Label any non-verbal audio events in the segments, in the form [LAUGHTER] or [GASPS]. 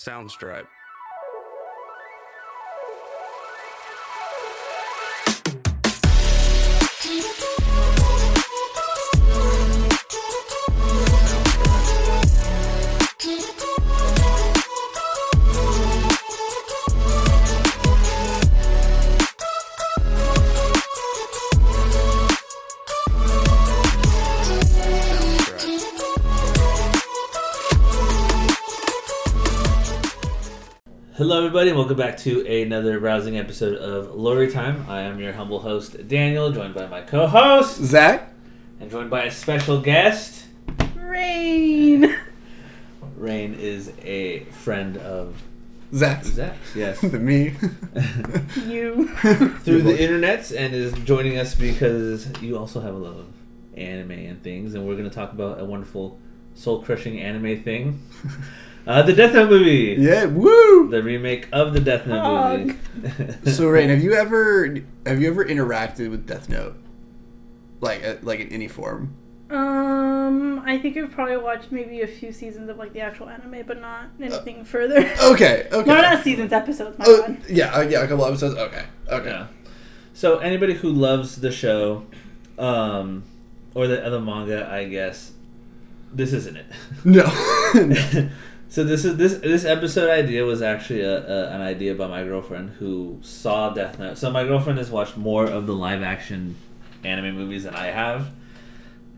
Soundstripe. Everybody, and welcome back to another rousing episode of Lorey Time. I am your humble host, Daniel, joined by my co host, Zach? and joined by a special guest. Rain. Rain is a friend of Zach. Zach's, yes, the [LAUGHS] me. [LAUGHS] You. through the internets, and is joining us because you also have a love of anime and things, and we're going to talk about a wonderful soul crushing anime thing [LAUGHS] uh, the Death Note movie. Yeah, woo! The remake of the Death Note Hug. movie. [LAUGHS] So Rain, have you ever have you ever interacted with Death Note? Like uh, like in any form? Um, I think I've probably watched maybe a few seasons of like the actual anime, but not anything further. [LAUGHS] Okay, okay. No, not seasons, episodes. My Oh, God. yeah, uh, yeah, a couple episodes. Okay, okay. Yeah. So anybody who loves the show, um, or the other manga, I guess, this isn't it. No. [LAUGHS] so this is this this episode idea was actually a, a, an idea by my girlfriend who saw Death Note. So my girlfriend has watched more of the live action anime movies than I have,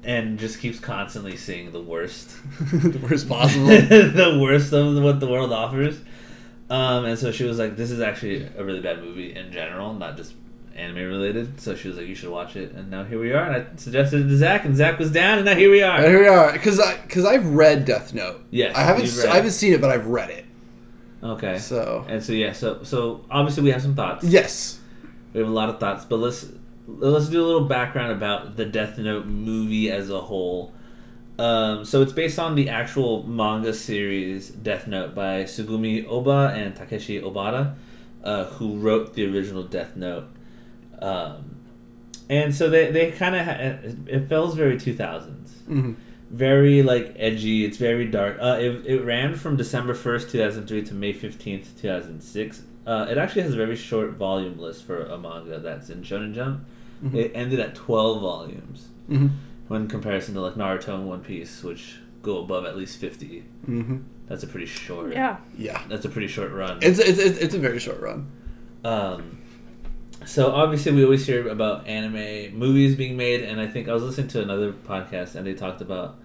and just keeps constantly seeing the worst. [LAUGHS] the worst possible. [LAUGHS] the worst of what the world offers. Um, and so she was like, "This is actually a really bad movie in general, not just anime related." So she was like, "You should watch it." And now here we are. And I suggested it to Zach, and Zach was down, and now here we And are. here we are, because I because I've read Death Note. Yes, I haven't I haven't seen it, but I've read it. Okay. So And so yeah, so so obviously we have some thoughts. yes, We have a lot of thoughts, but let's let's do a little background about the Death Note movie as a whole. Um, so it's based on the actual manga series Death Note by Tsugumi Ohba and Takeshi Obata, uh, who wrote the original Death Note. Um, and so they, they kind of ha- it feels very 2000s Mhm. very like edgy. It's very dark. Uh, it, it ran from December first, two thousand three, to May fifteenth, two thousand six. Uh, it actually has a very short volume list for a manga that's in Shonen Jump. Mhm. It ended at twelve volumes, hmm when in comparison to like Naruto and One Piece, which go above at least fifty. hmm That's a pretty short. Yeah. yeah. That's a pretty short run. It's, it's it's it's a very short run. Um, so obviously we always hear about anime movies being made, and I think I was listening to another podcast and they talked about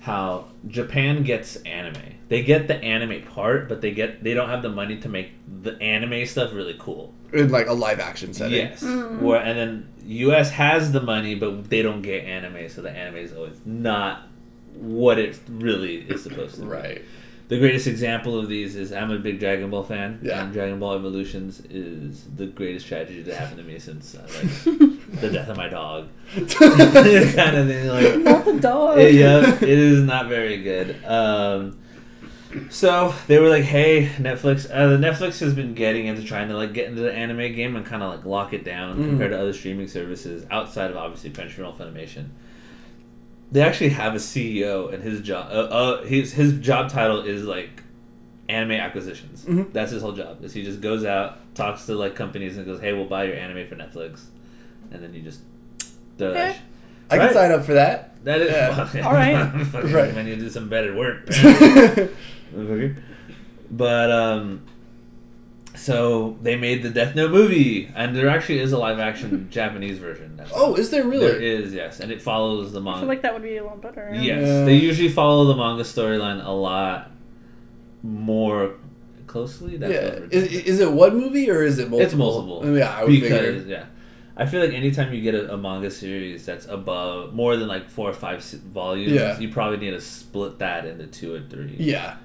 how Japan gets anime. They get the anime part, but they get they don't have the money to make the anime stuff really cool. In like a live action setting. Yes, mm. Where, and then U.S. has the money, but they don't get anime, so the anime is always not what it really is supposed to be. Right. The greatest example of these is I'm a big Dragon Ball fan, Yeah. and Dragon Ball Evolutions is the greatest tragedy that happened to me since uh, like [LAUGHS] the death of my dog, [LAUGHS] [LAUGHS] kind of thing. Like, Not the dog. it, yeah, it is not very good. Um, so they were like, "Hey, Netflix." Uh, the Netflix has been getting into trying to like get into the anime game and kind of like lock it down Mhm. compared to other streaming services outside of obviously Crunchyroll Funimation. They actually have a CEO, and his job, uh, uh, his his job title is like anime acquisitions. Mhm. That's his whole job. Is he just goes out, talks to like companies, and goes, "Hey, we'll buy your anime for Netflix," and then you just. throw that Okay. sh- I can sign up for that. that is Yeah. [LAUGHS] [LAUGHS] All right. [LAUGHS] Fucking Right. Man, you do some better work. Motherfucker. but um, so they made the Death Note movie, and there actually is a live action [LAUGHS] Japanese version. That's oh, is there really? There is, yes, and it follows the manga. I feel like that would be a lot better. Yes, Yeah. they usually follow the manga storyline a lot more closely. That's yeah. Is, is it one movie or is it multiple? It's multiple. Oh, Yeah, I would because figure. yeah, I feel like anytime you get a, a manga series that's above more than like four or five volumes, Yeah. you probably need to split that into two or three. Yeah.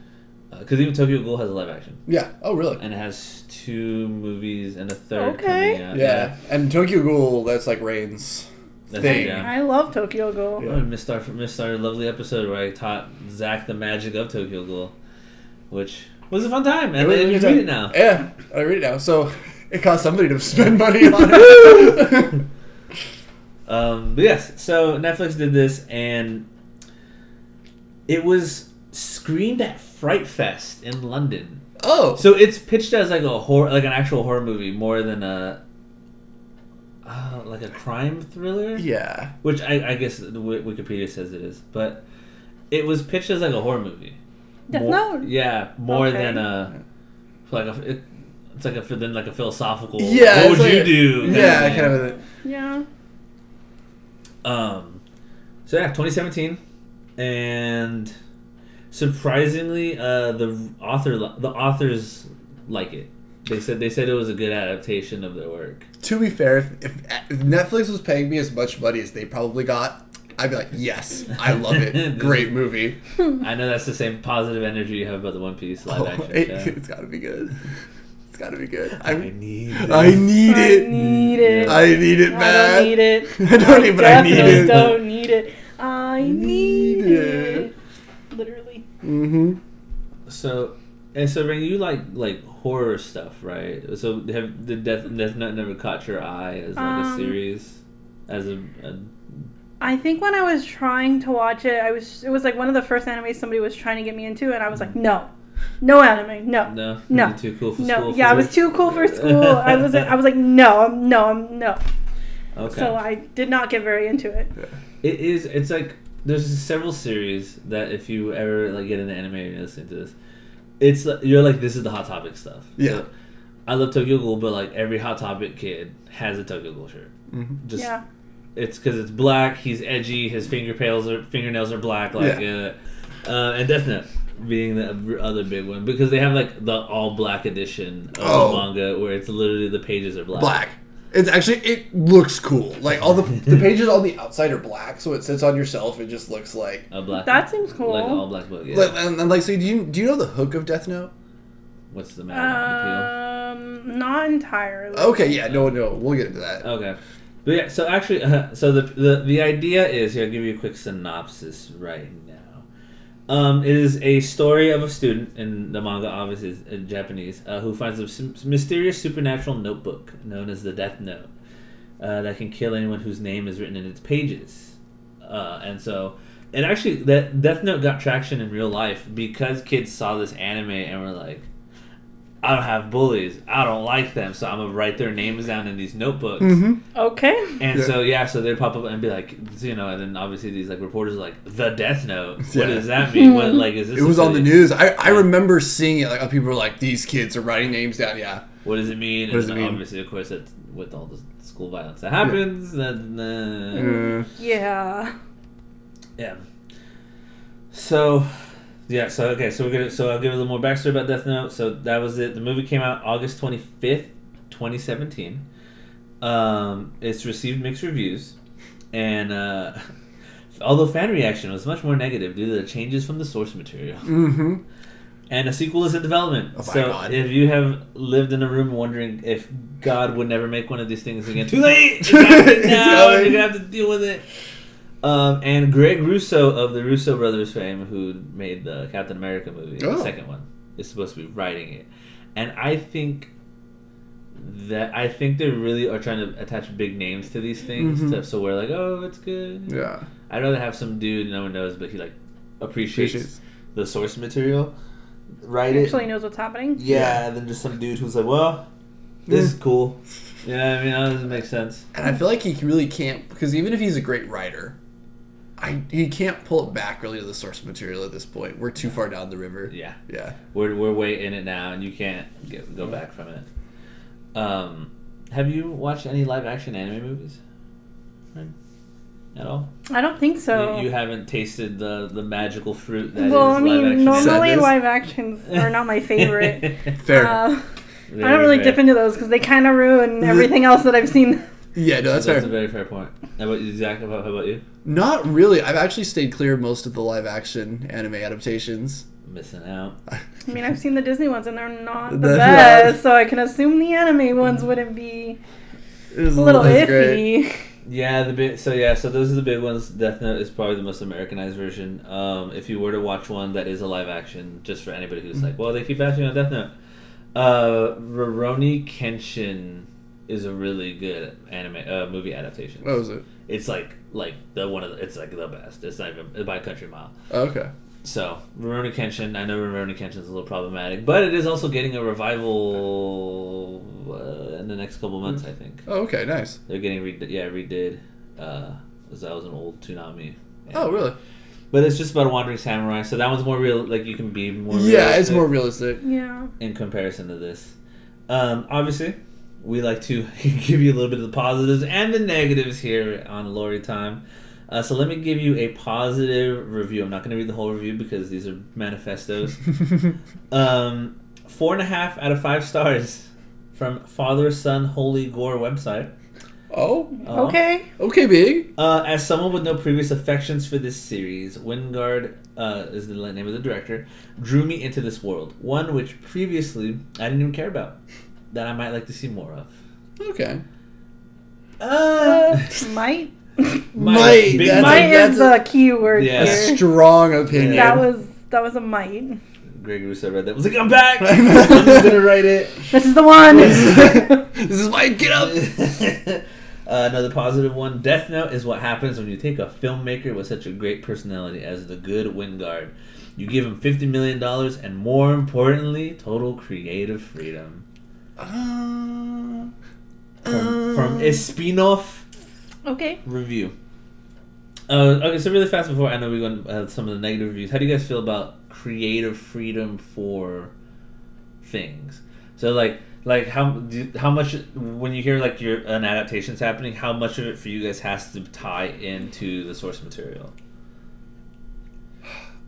Because even Tokyo Ghoul has a live action, Yeah. Oh, really? and it has two movies and a third Okay. coming out. Yeah. And Tokyo Ghoul, that's like Rain's That's thing. it, yeah. I love Tokyo Ghoul. Oh, I missed our missed our lovely episode where I taught Zach the magic of Tokyo Ghoul, which was a fun time, and was then you read it now. Yeah, I read it now. So it cost somebody to spend money on it. [LAUGHS] Um, but yes, so Netflix did this, and it was screened at Fright Fest in London. Oh, So it's pitched as like a horror, like an actual horror movie, more than a uh, like a crime thriller. yeah. Which I, I guess the Wi- Wikipedia says it is, but it was pitched as like a horror movie. Death More- Note? Yeah, more Okay. than a like a. It, it's like a then like a philosophical. Yeah, what it's would you like- do? kind Yeah, thing. kind of. A, Yeah. Um, so yeah, 2017, and surprisingly, uh, the author the authors like it. They said they said it was a good adaptation of their work. to be fair, if, if, if Netflix was paying me as much money as they probably got, I'd be like, yes, I love it. [LAUGHS] Great movie. I know that's the same positive energy you have about the One Piece live Oh, action. it, show. has got to be good. It's got to be good. I I, need. I need I it. need it. I need it man. I don't need it. [LAUGHS] I don't need, but I need Definitely it. don't need it. I need Need it. it. Literally. Mm-hmm. So, and so, Ring, you like like horror stuff, right? So, have the Death Death Note never caught your eye as like a Um, series, as a, a I think when I was trying to watch it, I was it was like one of the first animes somebody was trying to get me into, and I was like, no, no anime, no, no, No. Too cool for no. school. yeah, I was this? too cool for school. I was I was like, no, I'm no, I'm no. Okay. So I did not get very into it. It is. It's like there's several series that if you ever like get into anime and listen to this, it's like- you're like this is the hot topic stuff. Yeah. So, I love Tokyo Ghoul, but like every hot topic kid has a Tokyo Ghoul shirt. Mm-hmm. Just yeah. it's because it's black. He's edgy. His fingernails are fingernails are black. Like uh, uh, and Death Note being the other big one because they have like the all black edition of Oh. the manga where it's literally the pages are black. Black. It's actually it looks cool. Like all the the [LAUGHS] pages on the outside are black, so it sits on your shelf. It just looks like. A black. That seems cool. Like all black book. Yeah. Like, and, and like, so do you do you know the hook of Death Note? What's the matter? Appeal? Um, not entirely. Okay, yeah, no, no, we'll get into that. Okay. But yeah, so actually, uh, so the, the the idea is here. I'll give you a quick synopsis right now. Um, it is a story of a student in the manga, obviously is in Japanese, uh, who finds a mysterious supernatural notebook known as the Death Note uh, that can kill anyone whose name is written in its pages. Uh, and so, and actually, that Death Note got traction in real life because kids saw this anime and were like, "I don't have bullies. I don't like them, so I'm gonna write their names down in these notebooks." Mm-hmm. Okay. And Yeah. so yeah, so they'd pop up and be like, you know, and then obviously these like reporters are like, the Death Note. What Yeah. does that mean? What like is this? [LAUGHS] It was on the news. I, I remember seeing it. Like other people were like, "These kids are writing names down." Yeah, What does it mean? What does and it mean? Obviously, of course, it's with all the school violence that happens. Then uh, Uh, Yeah. yeah. So. Yeah, so okay, so we're gonna so I'll give a little more backstory about Death Note. So that was it. The movie came out August twenty fifth, twenty seventeen. Um, it's received mixed reviews, and uh, [LAUGHS] although fan reaction was much more negative due to the changes from the source material, mm-hmm. and a sequel is in development. Oh so God. if you have lived in a room wondering if God would never make one of these things again, [LAUGHS] too late. [LAUGHS] It's now. You're gonna have to deal with it. Um, and Greg Russo of the Russo brothers fame, who made the Captain America movie, Oh. the second one, is supposed to be writing it. And I think that I think they really are trying to attach big names to these things, Mhm. to, so we're like, oh, it's good. Yeah, I'd rather have some dude no one knows, but he like appreciates, Appreciates. the source material, write Actually it. knows what's happening. Yeah, and then just some dude who's like, well, this is cool. Yeah, I mean, that doesn't make sense. and I feel like he really can't because even if he's a great writer, I he can't pull it back really to the source material at this point. We're too far down the river. Yeah. Yeah. We're, we're way in it now, and you can't get, go back from it. Um, have you watched any live action anime movies? At all? I don't think so. You, you haven't tasted the, the magical fruit that is well, I live mean, normally Sadness. live actions are not my favorite. [LAUGHS] Fair. Uh, I don't really dip into those because they kind of ruin everything else that I've seen. Yeah, no, that's, That's, fair. a very fair point. How about you, Zach? How about, how about you? Not really. I've actually stayed clear of most of the live action anime adaptations. Missing out. [LAUGHS] I mean, I've seen the Disney ones and they're not the That's best, so I can assume the anime ones wouldn't be It was a little that's great. iffy. [LAUGHS] Yeah, the big so yeah, so those are the big ones. Death Note is probably the most Americanized version. Um, if you were to watch one that is a live action, just for anybody who's Mm-hmm. like, well, they keep bashing on Death Note. Uh, Rurouni Kenshin is a really good anime uh, movie adaptation. What was it? It's like like the one of the, it's like the best. It's not even by a country mile. Oh, okay. So, Rurouni Kenshin, I know Rurouni Kenshin is a little problematic, but it is also getting a revival uh, in the next couple months, I think. Oh, okay, nice. They're getting redid, yeah, redid. Uh, 'cause that was an old Toonami. Oh, really? But it's just about a wandering samurai, so that one's more real. Like you can be more. Yeah, it's more realistic. Yeah. in comparison to this. Um, obviously, we like to [LAUGHS] give you a little bit of the positives and the negatives here on Lorey Time. Uh, so let me give you a positive review. I'm not going to read the whole review because these are manifestos. [LAUGHS] um, four and a half out of five stars from Father Son Holy Gore website. Oh, Uh, Okay. okay, big. Uh, as someone with no previous affections for this series, Wingard uh, is the name of the director, drew me into this world. One which previously I didn't even care about, that I might like to see more of. Okay. Uh, [LAUGHS] Might. Might, big that's Might a- is the key word Yeah. A strong opinion. That was that was a might. Greg Russo read that. Was like, I'm back. [LAUGHS] I'm just gonna write it. This is the one. this is [LAUGHS] why get up. Uh, another positive one. Death Note is what happens when you take a filmmaker with such a great personality as the good Wingard. You give him fifty million dollars, and more importantly, total creative freedom. Uh, From, uh, from Espinoff okay. review. Uh, okay, so really fast before I know we're going to have some of the negative reviews. How do you guys feel about creative freedom for things? So like like how do, how much when you hear like your an adaptation's happening, how much of it for you guys has to tie into the source material?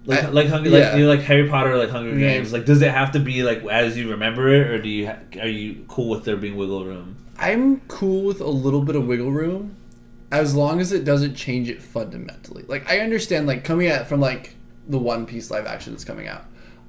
Like, I- like Hunger, yeah. like you know, like Harry Potter, like Hunger Yeah. Games. Like, does it have to be like as you remember it, or do you ha- are you cool with there being wiggle room? I'm cool with a little bit of wiggle room, as long as it doesn't change it fundamentally. Like I understand, like coming at from like the One Piece live action that's coming out.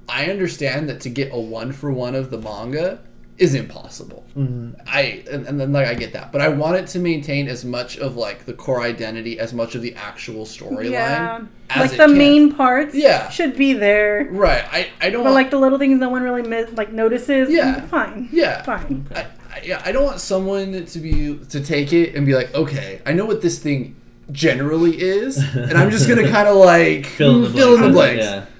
I understand that to get a one for one of the manga is impossible. I and, and then like I get that, but I want it to maintain as much of like the core identity as much of the actual storyline. Yeah. as Like it the can. main parts Yeah. should be there. Right. I I don't But want, like the little things no one really miss, like notices. Yeah. Mm, fine. yeah. Fine. I, I, yeah, I don't want someone to be to take it and be like, okay, I know what this thing generally is, and I'm just gonna [LAUGHS] kind of like Fill in the fill in the blanks. blanks. Yeah.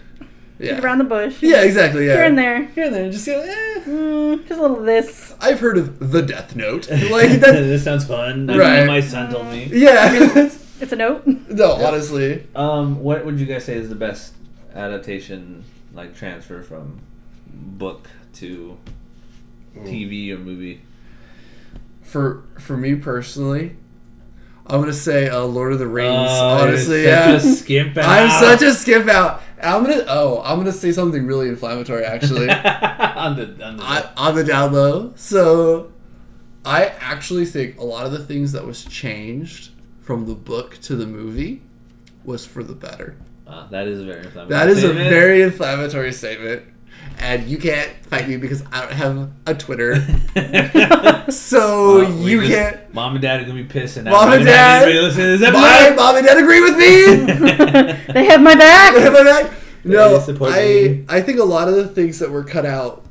Yeah, around the bush. yeah, exactly. Yeah, Here and there. here and there. Just you know, eh. Mm, just a little this. I've heard of the Death Note. [LAUGHS] Like that. [LAUGHS] this sounds fun. That's Right. what my son told me. yeah. [LAUGHS] It's a note. no, honestly, Um, what would you guys say is the best adaptation, like transfer from book to TV or movie? for for me personally, I'm gonna say uh, Lord of the Rings. Oh, honestly, yeah. such a skimp I'm such a skip out. I'm gonna oh, I'm gonna say something really inflammatory actually. [LAUGHS] on the on the I, on the down low. So, I actually think a lot of the things that was changed from the book to the movie was for the better. Ah, that is a very inflammatory. That is a very inflammatory statement, and you can't fight me because I don't have a Twitter, [LAUGHS] so Well, you just- can't. Mom and dad are gonna be pissed, and Mom and dad, listen to My mom and dad agree with me. [LAUGHS] they have my back. Am I back? No, I me. I think a lot of the things that were cut out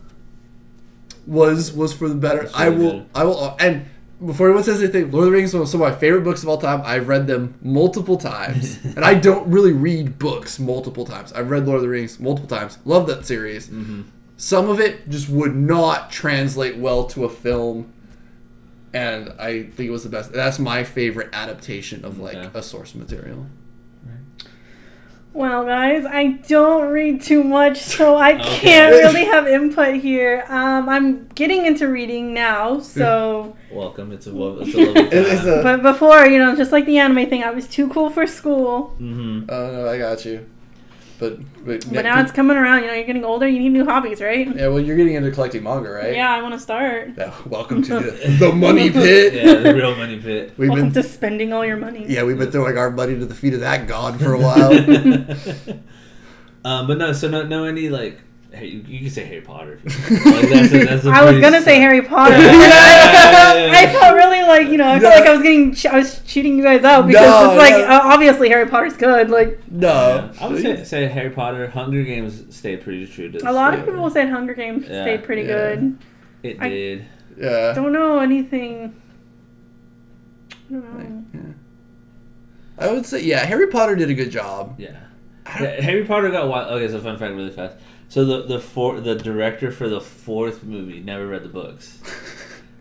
was was for the better. Was I will good. I will and before anyone says anything, Lord of the Rings was some of my favorite books of all time. I've read them multiple times, [LAUGHS] and I don't really read books multiple times. I've read Lord of the Rings multiple times. Love that series. Mm-hmm. Some of it just would not translate well to a film, and I think it was the best. That's my favorite adaptation of like Okay. a source material. Well, guys, I don't read too much, so I [LAUGHS] Okay. can't really have input here. Um, I'm getting into reading now, so. Welcome. It's a lo- it's a lovely time. [LAUGHS] It is a- But before, you know, just like the anime thing, I was too cool for school. mm-hmm. Oh no, I got you. But but, But now it's coming around. You know, you're getting older. You need new hobbies, right? yeah. Well, you're getting into collecting manga, right? Yeah, I want to start. [LAUGHS] Yeah, welcome to the, the money [LAUGHS] pit. Yeah, the real money pit. [LAUGHS] We've Welcome been to spending all your money. yeah, we've been throwing our money to the feet of that god for a while. um, but no, so no, no any like. Hey, you, you can say Harry Potter. If you. [LAUGHS] Like, that's a, that's a I was gonna say Harry Potter. Yeah, yeah, yeah, yeah. [LAUGHS] I felt really like you know I felt like I was getting ch- I was cheating you guys out because No, it's like no. uh, obviously Harry Potter's good. Like no, Yeah. I would say, say Harry Potter. Hunger Games stayed pretty true to a lot the of people said Hunger Games Yeah. stayed pretty Yeah. good. It I- did. yeah. Don't know anything. I don't know. yeah. I would say yeah, Harry Potter did a good job. Yeah. Yeah, Harry Potter got wild. Okay, so fun fact, really fast. So the the four the director for the fourth movie never read the books,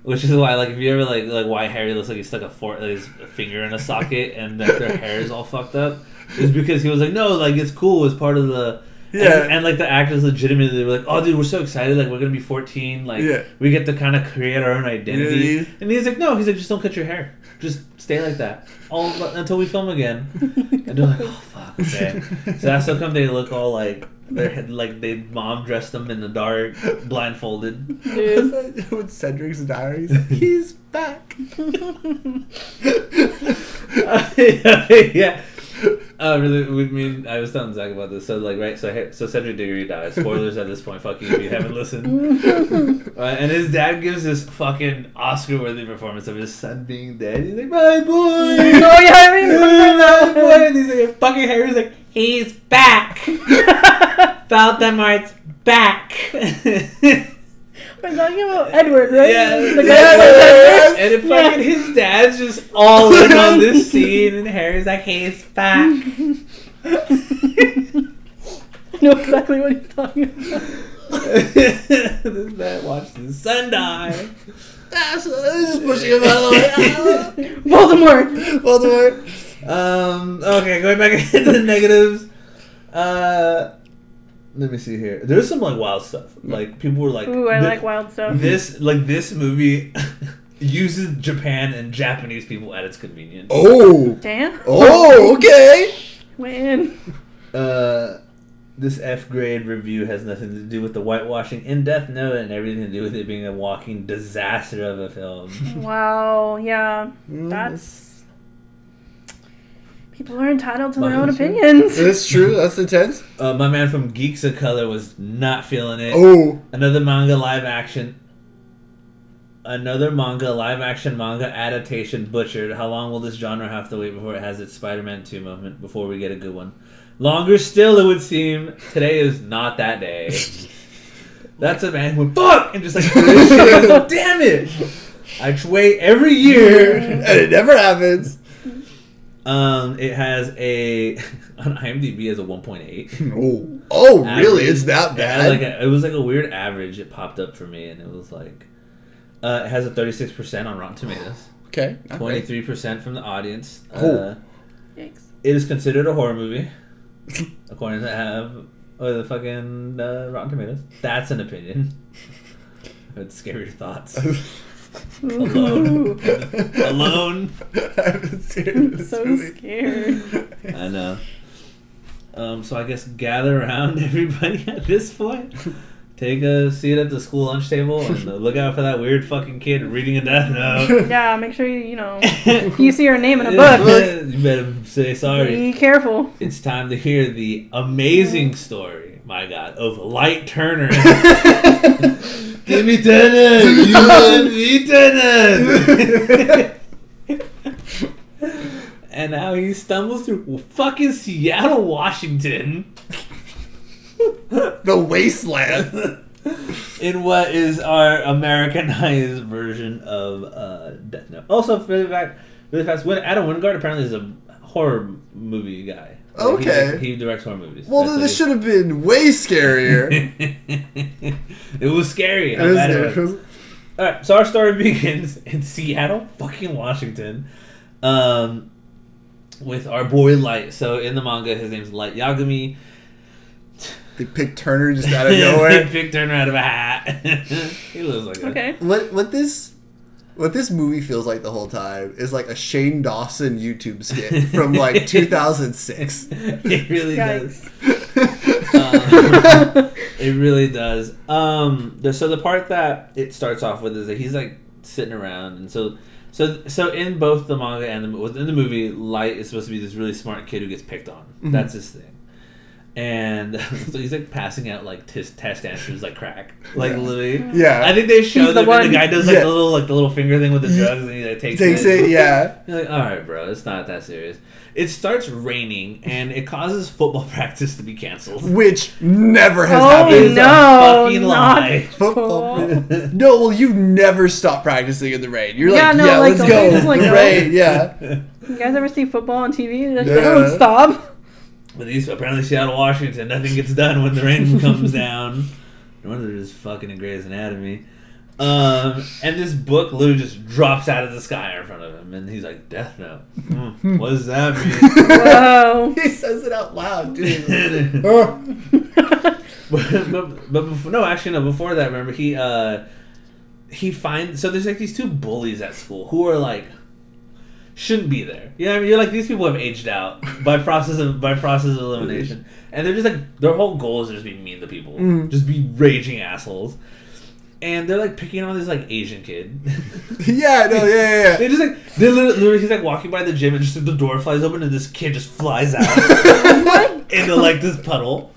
which is why like if you ever like like why Harry looks like he stuck a fork like, his finger in a socket and like their hair is all fucked up, is because he was like no like it's cool it's part of the. Yeah. And, and, like the actors legitimately were like, "Oh, dude, we're so excited! Like we're gonna be 14. Like Yeah. we get to kind of create our own identity." Yeah. And he's like, "No, he's like, just don't cut your hair. Just stay like that Oh, all until we film again." [LAUGHS] And they're like, "Oh fuck." Okay. So that's how come they look all like their head, like they mom dressed them in the dark, blindfolded. Dude. [LAUGHS] With Cedric's diaries, [LAUGHS] he's back. yeah. Uh, really, we mean I was telling Zach about this. So like, right? So so Cedric Diggory dies. Spoilers at this point. Fuck you if you haven't listened. [LAUGHS] Right, and his dad gives this fucking Oscar-worthy performance of his son being dead. He's like, "My boy." [LAUGHS] oh yeah, I remember [LAUGHS] My boy. And he's like, fucking Harry's like, he's back. Voldemort's back. We're talking about Edward, right? Yeah, The guy yeah. that plays And if fucking his dad's just all in on this scene, and Harry's like, "Hey, it's back. [LAUGHS] I know exactly what he's talking about. this man watched his son die. just pushing him out of the way. [LAUGHS] Voldemort. Voldemort. Um. Okay, going back [LAUGHS] into the negatives. Uh, let me see here. There's some like wild stuff. Like people were like, Ooh, I like wild stuff. This like this movie [LAUGHS] uses Japan and Japanese people at its convenience. Oh. Damn. Oh, okay. When? Uh, this F grade review has nothing to do with the whitewashing in Death Note and everything to do with it being a walking disaster of a film. Wow. Yeah. Mm, That's. People are entitled to their own true. opinions. That's true. That's intense. Uh, my man from Geeks of Color was not feeling it. Oh. Another manga live action. Another manga live action manga adaptation butchered. How long will this genre have to wait before it has its Spider Man 2 moment before we get a good one? Longer still, it would seem. Today is not that day. [LAUGHS] That's a man who went, fuck! And just like, [LAUGHS] threw his shit. He goes, damn it! I wait every year. And it never happens. Um, it has a [LAUGHS] on IMDb as a 1.8. Oh. Oh, really? Average. It's that bad? had like a, it was like a weird average. It popped up for me, and it was like, uh, it has a 36 percent on Rotten Tomatoes, [GASPS] okay. 23 percent from the audience. Cool. Uh, Yikes. it is considered a horror movie, [LAUGHS] according to have uh, the fucking uh, Rotten Tomatoes. That's an opinion. [LAUGHS] It's scarier thoughts. Alone. Alone. I've been scared of this so movie. scared. [LAUGHS] I know. Um, so I guess gather around [LAUGHS] everybody at this point. Take a seat at the school lunch table and uh, look out for that weird fucking kid reading a death note. [LAUGHS] Yeah, make sure you, you know, you see her name in a book, you better say sorry. be careful. It's time to hear the amazing story, my God, of Light Turner. Give me tenant! You want me tenant! and now he stumbles through fucking Seattle, Washington. [LAUGHS] the wasteland. [LAUGHS] in what is our Americanized version of uh, Death Note. Also, really back, really fast. Adam Wingard apparently is a horror movie guy. Like, he- Okay. he, directs horror movies. Well, That's then this should have been way scarier. [LAUGHS] it was scary. It was- bad it it was. was- All right, so our story [LAUGHS] begins in Seattle, fucking Washington, um, with our boy Light. So in the manga, his name's Light Yagami. They picked Turner just out of [LAUGHS] nowhere. they picked Turner out of a hat. he lives like that. Okay. what what this what this movie feels like the whole time is like a Shane Dawson YouTube skit from like [LAUGHS] 2006. [LAUGHS] it really does. [LAUGHS] Um, it really does. Um, the, so the part that it starts off with is that he's like sitting around, and so so so in both the manga and the in the movie, Light is supposed to be this really smart kid who gets picked on. Mhm. That's his thing. And [LAUGHS] so he's like passing out like tis, test answers like crack, like Yeah. literally. Yeah. I think they show the that the guy does like Yeah. the little like the little finger thing with the drugs, and he like takes, it. Takes it, yeah. [LAUGHS] You're like, all right, bro, it's not that serious. It starts raining, and it causes football [LAUGHS] practice to be canceled. Which never has Oh happened. is no! fucking not lie. Football. No, well, you never stop practicing in the rain. You're Yeah, like, no, yeah, like, let's go. they just, like, go? rain, yeah. You guys ever see football on TV? They Yeah. don't stop. But these apparently Seattle, Washington, nothing gets done when the rain [LAUGHS] comes down. No wonder they're just fucking in Grey's Anatomy. Um, and this book literally just drops out of the sky in front of him, and he's like, "Death Note. Hmm, what does that mean?" [LAUGHS] Whoa. [LAUGHS] He says it out loud, dude. but, but, but before, no, actually no. Before that, remember he uh he finds so there's like these two bullies at school who are like shouldn't be there. You know what I mean? You're like these people have aged out [LAUGHS] by process of by process of elimination, and they're just like their whole goal is to just be mean to people, Mhm. just be raging assholes. And they're like picking on this like Asian kid. [LAUGHS] yeah, no, yeah, yeah, yeah. they just like they literally, literally he's like walking by the gym and just the door flies open and this kid just flies out [LAUGHS] into like this puddle.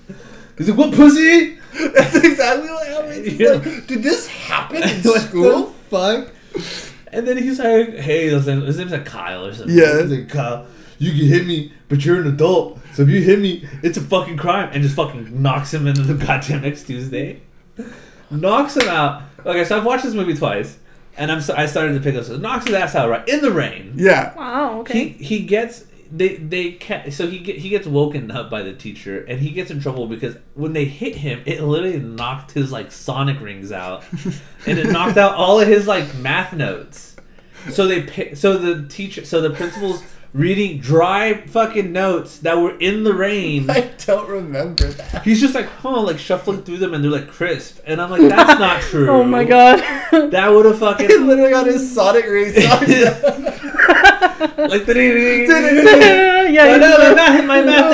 He's like, "What pussy?" That's exactly what happened. Yeah. like, did this happen in school? fuck? And then he's like, "Hey, his, name, his name's like Kyle or something." Yeah. He's like, "Kyle, you can hit me, but you're an adult. So if you hit me, it's a fucking crime." And just fucking knocks him into the [LAUGHS] goddamn next Tuesday. knocks him out. Okay, so I've watched this movie twice, and I'm so, I started to pick up. So knocks his ass out right in the rain. Yeah. Wow. Okay. He he gets they they ca- so he get, he gets woken up by the teacher and he gets in trouble because when they hit him it literally knocked his like sonic rings out [LAUGHS] and it knocked out all of his like math notes. So they so the teacher so the principal's reading dry fucking notes that were in the rain. [LAUGHS] I don't remember that. he's just like huh like shuffling through them and they're like crisp. And i'm like that's not [LAUGHS] oh true. oh my god. that would have He fucking literally got his Sonic rings like the [LAUGHS] yeah. [LAUGHS] no, no, my he's- math, my math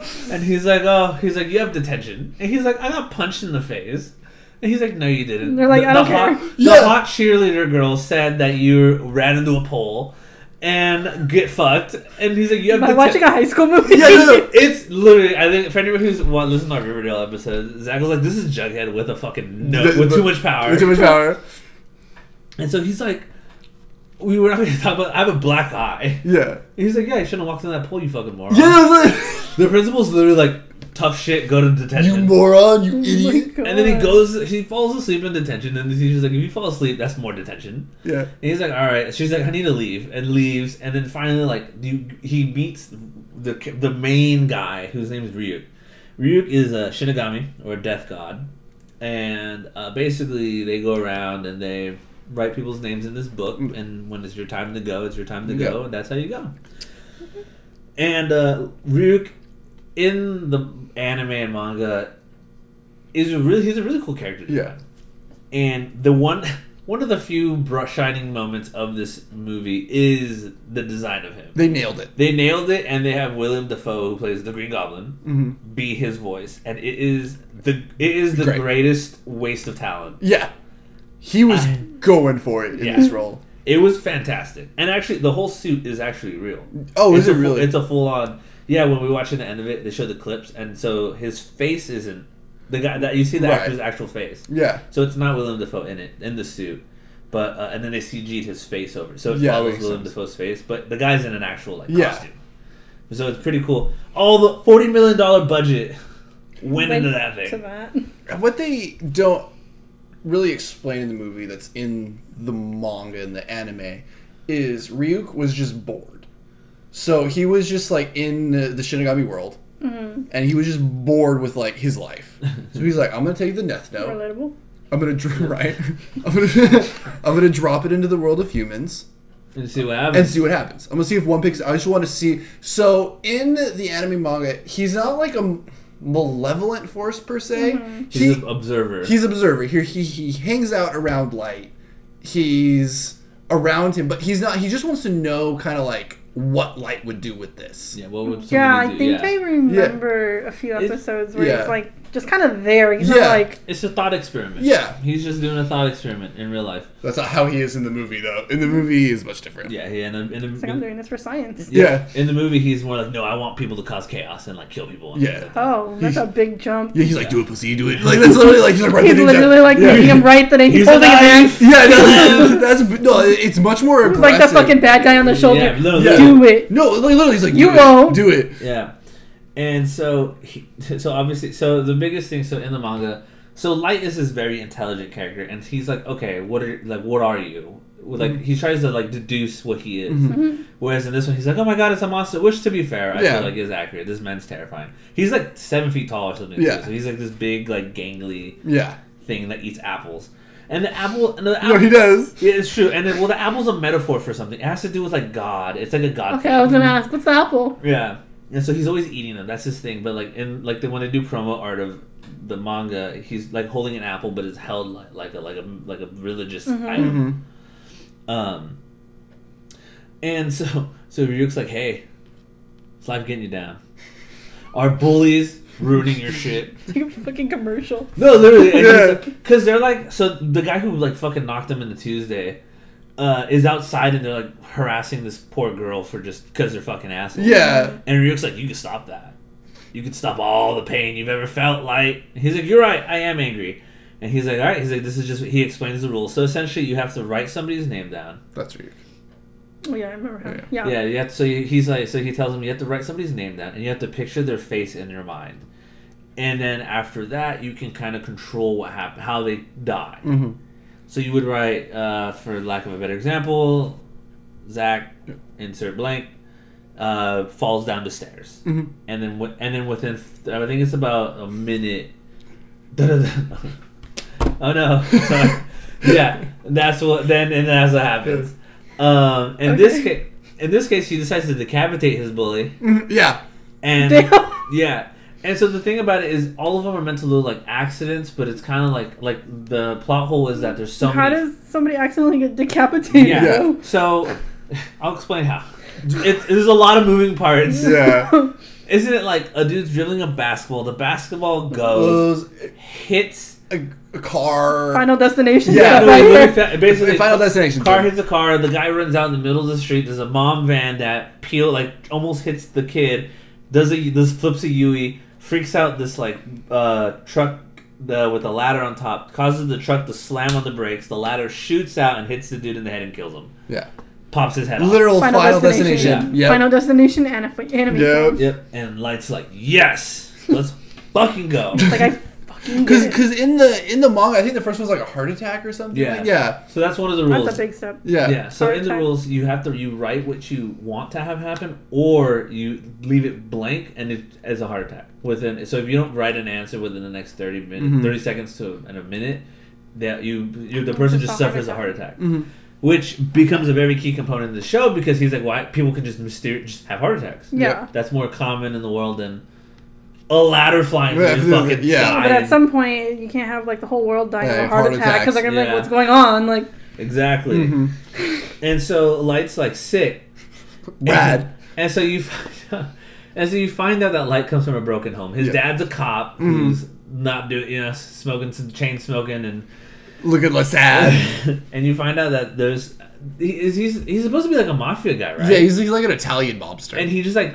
notes. And he's like, oh, he's like, you have detention. And he's like, I got punched in the face. And he's like, no, you didn't. They're like, the, I don't the hot, care. The hot cheerleader girl said that you ran into a pole and get fucked. And he's like, you have Am I watching a high school movie? Yeah, no, no. [LAUGHS] It's literally, I think, for anybody who's wa- listened to our Riverdale episode, Zach was like, this is Jughead with a fucking no, with too much power. With too much power. And so he's like, we were not going to talk about, I have a black eye. Yeah. He's like, yeah, you shouldn't have walked in that pool, you fucking moron. Yeah, I was The principal's literally like, tough shit, go to detention. you moron, you Oh idiot. God. and then he goes, he falls asleep in detention, and the teacher's like, if you fall asleep, that's more detention. Yeah. And he's like, all right. She's like, I need to leave, and leaves, and then finally, like, you, he meets the the main guy whose name is Ryuk. Ryuk is a Shinigami or a death god, and uh, basically they go around and they write people's names in this book, and when it's your time to go, it's your time to go, and that's how you go. And uh, Ryuk in the anime and manga is a really he's a really cool character. Yeah. And the one [LAUGHS] one of the few shining moments of this movie is the design of him. They nailed it. They nailed it, and they have Willem Dafoe, who plays the Green Goblin, hmm be his voice, and it is the it is the Great. greatest waste of talent. Yeah. He was I- going for it in Yeah. this role. It was fantastic, and actually, the whole suit is actually real. Oh, it's is it a full- really? It's a full on. Yeah, when we watch the end of it, they show the clips, and so his face isn't the guy that you see the Right. actor's actual face. yeah. So it's not Willem Dafoe in it in the suit, but uh, and then they CG'd his face over, so it Yeah, follows makes Willem sense. Dafoe's face, but the guy's in an actual like Yeah. costume. So it's pretty cool. All the forty million dollar budget went into that to thing. that. What they don't really explain in the movie that's in the manga and the anime is Ryuk was just bored. So he was just like in the, the Shinigami world Mm-hmm. and he was just bored with like his life. [LAUGHS] So he's like, I'm gonna take the Death Note. Relatable. I'm gonna dr- [LAUGHS] right. I'm gonna [LAUGHS] I'm gonna drop it into the world of humans And see what and see what happens. I'm gonna see if one picks. I just want to see. So in the anime manga, he's not like a malevolent force per se. Mm-hmm. He's He, an observer. he's an observer. Here he he hangs out around light. He's around him, but he's not. He just wants to know kind of like what light would do with this. yeah, what would somebody Yeah, I do? think yeah. I remember a few It's- episodes where yeah. it's like just kind of there. He's Yeah. not like It's a thought experiment. Yeah. he's just doing a thought experiment in real life. That's not how he is in the movie, though. In the movie, he is much different. Yeah, yeah. in, a, in, a, it's like I'm doing this for science. Yeah. In the movie, he's more like, no, I want people to cause chaos and like kill people. and Yeah. like. Oh, that's a big jump. Yeah, he's like, do it, pussy, do it. [LAUGHS] Like that's literally like he's like, write He's the down. literally like yeah. making him write the name. He's, He's holding his alive. hand. Yeah, no, [LAUGHS] that's no. It's much more like the fucking bad guy on the shoulder. Yeah, literally. Yeah. Do it. No, like, literally, he's like, You won't. do it. Yeah, and so he, [LAUGHS] so obviously, so the biggest thing, so in the manga, so Light is this very intelligent character, and he's like, okay, what are like, what are you? with, like he tries to like deduce what he is. Mhm. Whereas in this one, he's like, "Oh my god, it's a monster." Which, to be fair, I Yeah. feel like is accurate. This man's terrifying. He's like seven feet tall or something. Yeah. too, so he's like this big, like gangly Yeah. thing that eats apples. And the apple, and the No, he does. yeah, it's true. And then, well, the apple's a metaphor for something. It has to do with like God. It's like a God. Okay, thing. I was gonna ask, what's the apple? Yeah, and so he's always eating them. That's his thing. But like in like they when they do promo art of the manga, he's like holding an apple, but it's held like like a like a like a religious item. hmm Um, and so [LAUGHS] so Ryuk's like, hey, it's life getting you down. Our bullies ruining your shit. [LAUGHS] Like a fucking commercial. No, literally, Yeah. because they're like, so the guy who like fucking knocked him into Tuesday. Uh, is outside and they're like harassing this poor girl for just because they're fucking assholes. Yeah. And Ryuk's like, you can stop that. You can stop all the pain you've ever felt. Like he's like, you're right. I am angry. And he's like, all right. He's like, this is just. He explains the rules. So essentially, you have to write somebody's name down. That's Ryuk. Oh yeah, I remember him. Yeah. Yeah. Yeah. You have to, so he's like, so he tells him you have to write somebody's name down, and you have to picture their face in your mind. And then after that, you can kind of control what happened, how they die. Mm-hmm. So you would write, uh, for lack of a better example, Zach, insert blank, uh, falls down the stairs, Mhm. and then and then within I think it's about a minute. [LAUGHS] Oh no! [LAUGHS] Sorry. yeah, that's what then and that's what happens. Um, in this case, in this case, he decides to decapitate his bully, Mhm. Yeah. and Damn. yeah. And so the thing about it is, all of them are meant to look like accidents, but it's kind of like like the plot hole is that there's so How many. does somebody accidentally get decapitated? yeah. Yeah. So I'll explain how. It, there's a lot of moving parts. Yeah. [LAUGHS] Isn't it like a dude's dribbling a basketball? The basketball goes, Those hits. a, a car. Final destination. Yeah, stuff No, right it here. really fa- basically, Final Destination. car too. hits a car. The guy runs out in the middle of the street. There's a mom van that peel like almost hits the kid. Does a this flips a Yui. Freaks out this like uh, truck the, with a ladder on top. Causes the truck to slam on the brakes. The ladder shoots out and hits the dude in the head and kills him. Yeah. Pops his head off. Literal Final Final, Destination. Destination. Yeah. Yep. Final destination and anime. anime Yep. film. Yep. And Light's like, yes, let's fucking go. Like I fucking [LAUGHS] Because because in the in the manga, I think the first one's like a heart attack or something. Yeah. Yeah. So that's one of the rules. That's a big step. Yeah. Yeah. So Heart in the attack. rules, you have to you write what you want to have happen, or you leave it blank and it as a heart attack within. So if you don't write an answer within the next thirty minutes, Mhm. thirty seconds to and a minute, that you, you the person Just just a heart suffers a heart attack, Mhm. which becomes a very key component of the show because he's like, why people can just myster- just have heart attacks. Yeah. That's more common in the world than a ladder flying through Yeah, the [LAUGHS] fucking yeah. sky. But at some point, you can't have like the whole world dying Yeah, of a heart heart attack because attacks, they're gonna be yeah. like, "What's going on?" Like, exactly. Mhm. And so Light's like sick. Rad. [LAUGHS] And so you find out, and so you find out that Light comes from a broken home. His Yeah. dad's a cop Mhm. who's not doing, you know, smoking some chain smoking, and Looking like sad. [LAUGHS] and you find out that there's he is he's he's supposed to be like a mafia guy, right? Yeah, he's, he's like an Italian mobster. and he just like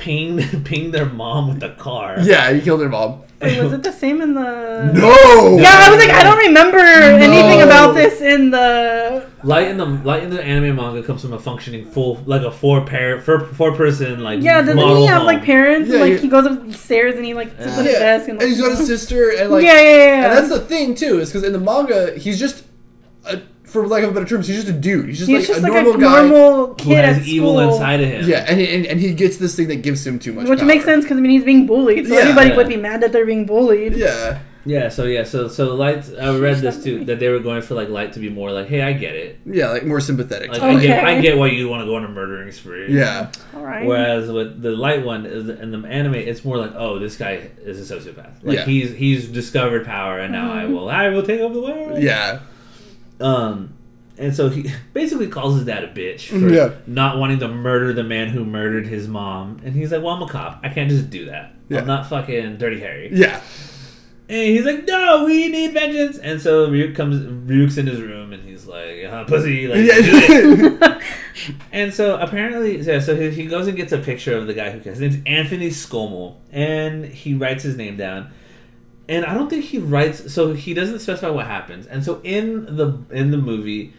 pinged [LAUGHS] pinged their mom with the car. yeah, he killed their mom. wait, was it the same in the? No. Yeah, I was like, I don't remember anything about this in the. Light in the Light in the anime manga comes from a functioning full like a four pair four, four person like Yeah, doesn't model he have home. like parents? Yeah, like he goes upstairs and he like sits at his Yeah, desk and, and he's got a sister, and [LAUGHS] like, yeah, yeah, yeah, yeah. and that's the thing too, is because in the manga, he's just, a, for lack of a better terms, he's just a dude. He's just He's like just a like normal a guy. normal who kid has at evil school. inside of him. Yeah, and, he, and and he gets this thing that gives him too much. Which power. makes sense because I mean he's being bullied, so Yeah. anybody Yeah. would be mad that they're being bullied. Yeah, Yeah, so yeah, so so light. I read this too that they were going for like light to be more like, hey, I get it. yeah, like more sympathetic. Like to I get, I get why you want to go on a murdering spree. yeah, All right. Whereas with the light one is in the anime, it's more like, oh, this guy is a sociopath. Like Yeah. he's he's discovered power, and now I Mhm. will I will take over the world. yeah, Um, and so he [LAUGHS] basically calls his dad a bitch for Yeah. not wanting to murder the man who murdered his mom. And he's like, well, I'm a cop. I can't just do that. Yeah. I'm not fucking Dirty Harry. yeah. And he's like, "No, we need vengeance." And so Ryuk comes, Ryuk's in his room, and he's like, uh, "Pussy, like, do it." yeah. [LAUGHS] [LAUGHS] And so apparently, yeah, so he, he goes and gets a picture of the guy who his name's Anthony Skomal, and he writes his name down. And I don't think he writes, so he doesn't specify what happens. And so in the in the movie,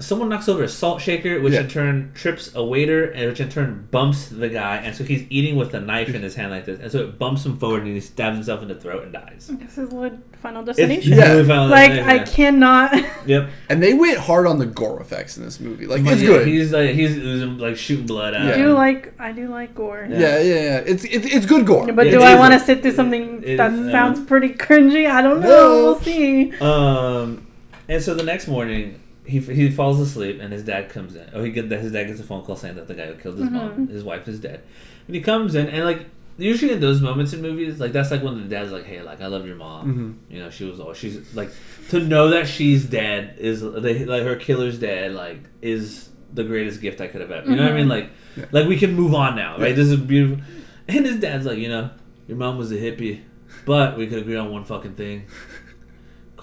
someone knocks over a salt shaker, which Yeah. in turn trips a waiter, and which in turn bumps the guy, and so he's eating with a knife in his hand like this, and so it bumps him forward, and he stabs himself in the throat and dies. This is what Final It's Destination. Yeah. really Final Like Destination, I cannot. [LAUGHS] Yep. And they went hard on the gore effects in this movie. Like But it's yeah, good. He's like he's oozing like shooting blood out. I do like I do like gore. Yeah. yeah, yeah, yeah. It's it's, it's good gore. But It do I want to sit through something it- that um, sounds pretty cringy? I don't know. No. We'll see. Um, and so the next morning, he he falls asleep, and his dad comes in. Oh, he get his dad gets a phone call saying that the guy who killed his mom, Mhm. his wife, is dead. And he comes in, and like usually in those moments in movies, like that's like when the dad's like, "Hey, like I love your mom. Mhm. You know, she was all she's like to know that she's dead is they, like her killer's dead. Like is the greatest gift I could have ever. You know what I mean? Mhm. Like Yeah. like we can move on now, right? Yeah. This is beautiful. And his dad's like, you know, your mom was a hippie, but we could agree on one fucking thing.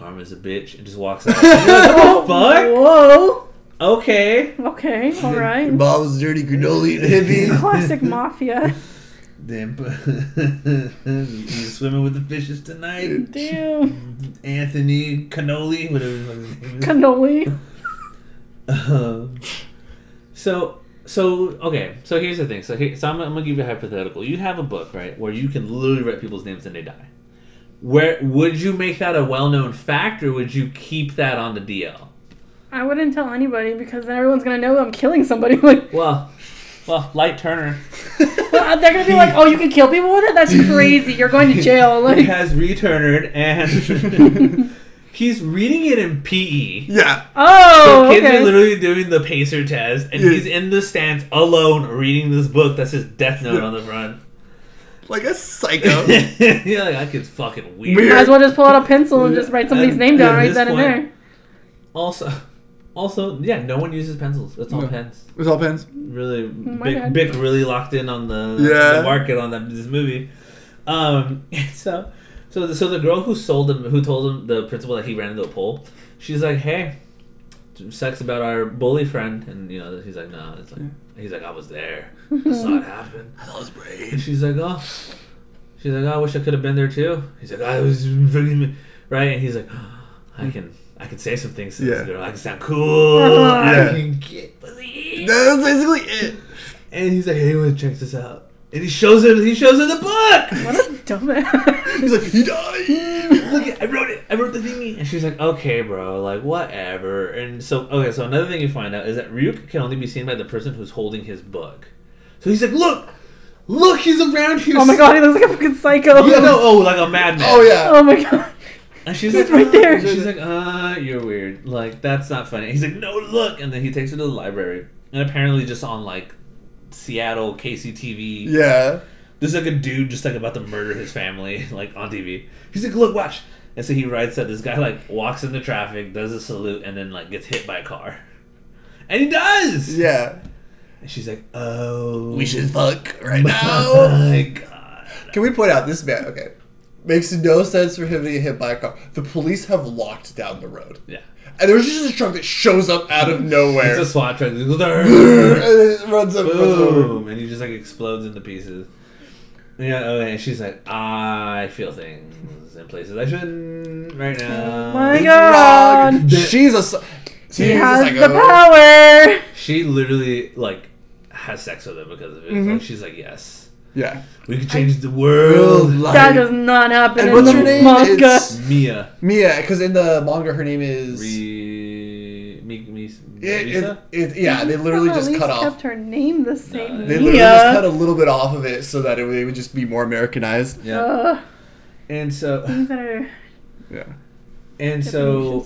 Karma's a bitch, and just walks out. [LAUGHS] What the fuck? Whoa. Okay. Okay. All right. [LAUGHS] Your mom's dirty granola and hippie. [LAUGHS] Classic mafia. Then you swimming with the fishes tonight, Damn. Anthony Cannoli, whatever his name is. Cannoli. Um, so so okay so here's the thing so here, so I'm, I'm gonna give you a hypothetical you have a book right where you can literally write people's names and they die where would you make that a well-known fact or would you keep that on the DL I wouldn't tell anybody because then everyone's gonna know I'm killing somebody. [LAUGHS] Like well well Light Turner [LAUGHS] they're gonna be like, "Oh, you can kill people with it? That's [LAUGHS] crazy. You're going to jail." he Like, has returned and he's reading it in PE yeah. oh, So kids okay. are literally doing the pacer test, and Yeah. he's in the stands alone reading this book that says Death Note on the front. Like a psycho. [LAUGHS] yeah, like that kid's fucking weird. Weird. Might as well just pull out a pencil and just write somebody's At- name down at right this then and there. Also, also, yeah, no one uses pencils. It's all No. pens. It's all pens. Really, my Bic. Bic really locked in on the, Yeah. the market on that this movie. Um, [LAUGHS] so, so the, so the girl who sold him, who told him the principal that he ran into a pole, she's like, "Hey, sex about our bully friend," and you know, he's like, "No," it's like, he's like, "I was there, [LAUGHS] I saw it happen." That was brave And brave. she's like, oh, she's like, oh, I wish I could have been there too. He's like, I was fucking right, and he's like, oh, I hmm. can, I can say some things to Yeah. this girl. I can sound cool. [LAUGHS] I Yeah. can get pussy. That's basically it. And he's like, hey, well, check this out. And he shows her, he shows her the book. What a dumbass. He's like, he died. Look, at, I wrote it. I wrote the thingy. And she's like, okay, bro, like whatever. And so, okay, so another thing you find out is that Ryuk can only be seen by the person who's holding his book. So he's like, look, look, he's around here. oh my god, he looks like a fucking psycho. Yeah, no, oh, like a madman. Oh yeah. Oh my god. And she's He's like, right "Uh," there. and She's like, uh, you're weird. Like, that's not funny. He's like, no, look. And then he takes her to the library. And apparently, just on like Seattle KCTV, Yeah. there's like a dude just like about to murder his family, [LAUGHS] like on TV. He's like, look, watch. And so he writes that this guy like walks into traffic, does a salute, and then like gets hit by a car. And he does! Yeah. And she's like, oh. We should fuck right [LAUGHS] now. Oh my. God. Can we point out this man? Okay, makes no sense for him to get hit by a car. The police have locked down the road, Yeah. And there's just a truck that shows up out of [LAUGHS] nowhere. It's a SWAT truck. It goes, and it runs up, runs over. boom, and he just like explodes into pieces. Yeah, oh, and she's like, I feel things in places I shouldn't right now. my It's God. wrong. She's a. She He she's a has the power. She literally like has sex with him because of it. Mhm. Like she's like, yes, Yeah. we could change the world. Like- That does not happen And in what's the her name? manga. It's Mia, Mia, because in the manga her name is. Re, mi, mi, It, it, it, yeah, they literally At just least cut off. kept her name the same. No, They Yeah. literally just cut a little bit off of it so that it would, it would just be more Americanized. yeah. Ugh, and so things that are Yeah. and so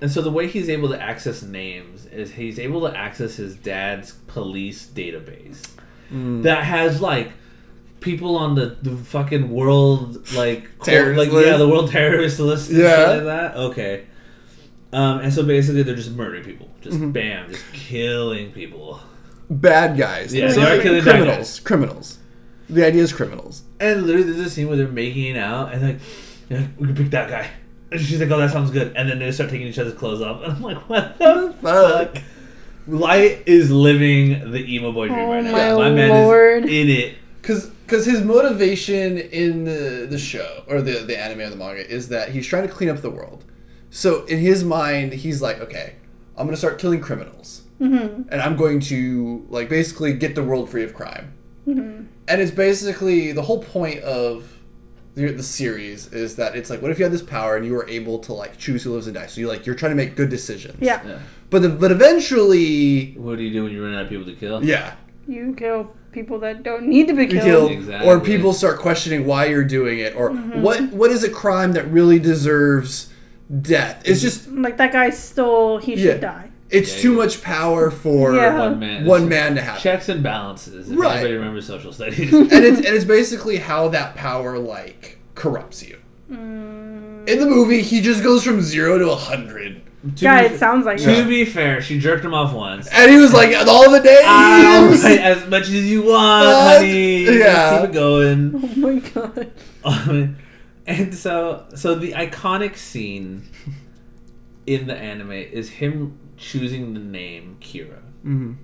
and so the way he's able to access names is he's able to access his dad's police database. Mm. that has like people on the, the fucking world like Terrorist like list? yeah the world terrorist list Yeah. like that okay um and so basically they're just murdering people just Mhm. bam just killing people Bad guys. Yeah, So they are killing criminals. Criminals. The idea is criminals. and literally there's a scene where they're making it out and like yeah, we can pick that guy and she's like oh that sounds good and then they start taking each other's clothes off [LAUGHS] and I'm like what the Fuck. Fuck Light is living the emo boy dream Oh right now. my man lord. is in it. Because because his motivation in the, the show or the the anime or the manga is that he's trying to clean up the world. So in his mind, he's like, okay, I'm gonna start killing criminals, Mm-hmm. and I'm going to like basically get the world free of crime. Mm-hmm. And it's basically the whole point of the, the series is that it's like, what if you had this power and you were able to like choose who lives and dies? So you like you're trying to make good decisions. Yeah. Yeah. But the, but eventually, What do you do when you run out of people to kill? yeah, You kill people that don't need to be you killed. Exactly. or people start questioning why you're doing it, or Mm-hmm. what what is a crime that really deserves death? It's just Like that guy stole. He Yeah. should die. it's Yeah, too yeah. much power for Yeah. One man. one man to have. Checks and balances. If Right. anybody remembers social studies. [LAUGHS] and it's and it's basically how that power like corrupts you. Mm. In the movie, he just goes from zero to a hundred, To Yeah, be- it sounds like To it. be fair, she jerked him off once. and he was like, all the days. I'll as much as you want, What? honey. Yeah. Keep it going. [LAUGHS] Oh my god. Um, [LAUGHS] and so, so the iconic scene in the anime is him choosing the name Kira, Mhm.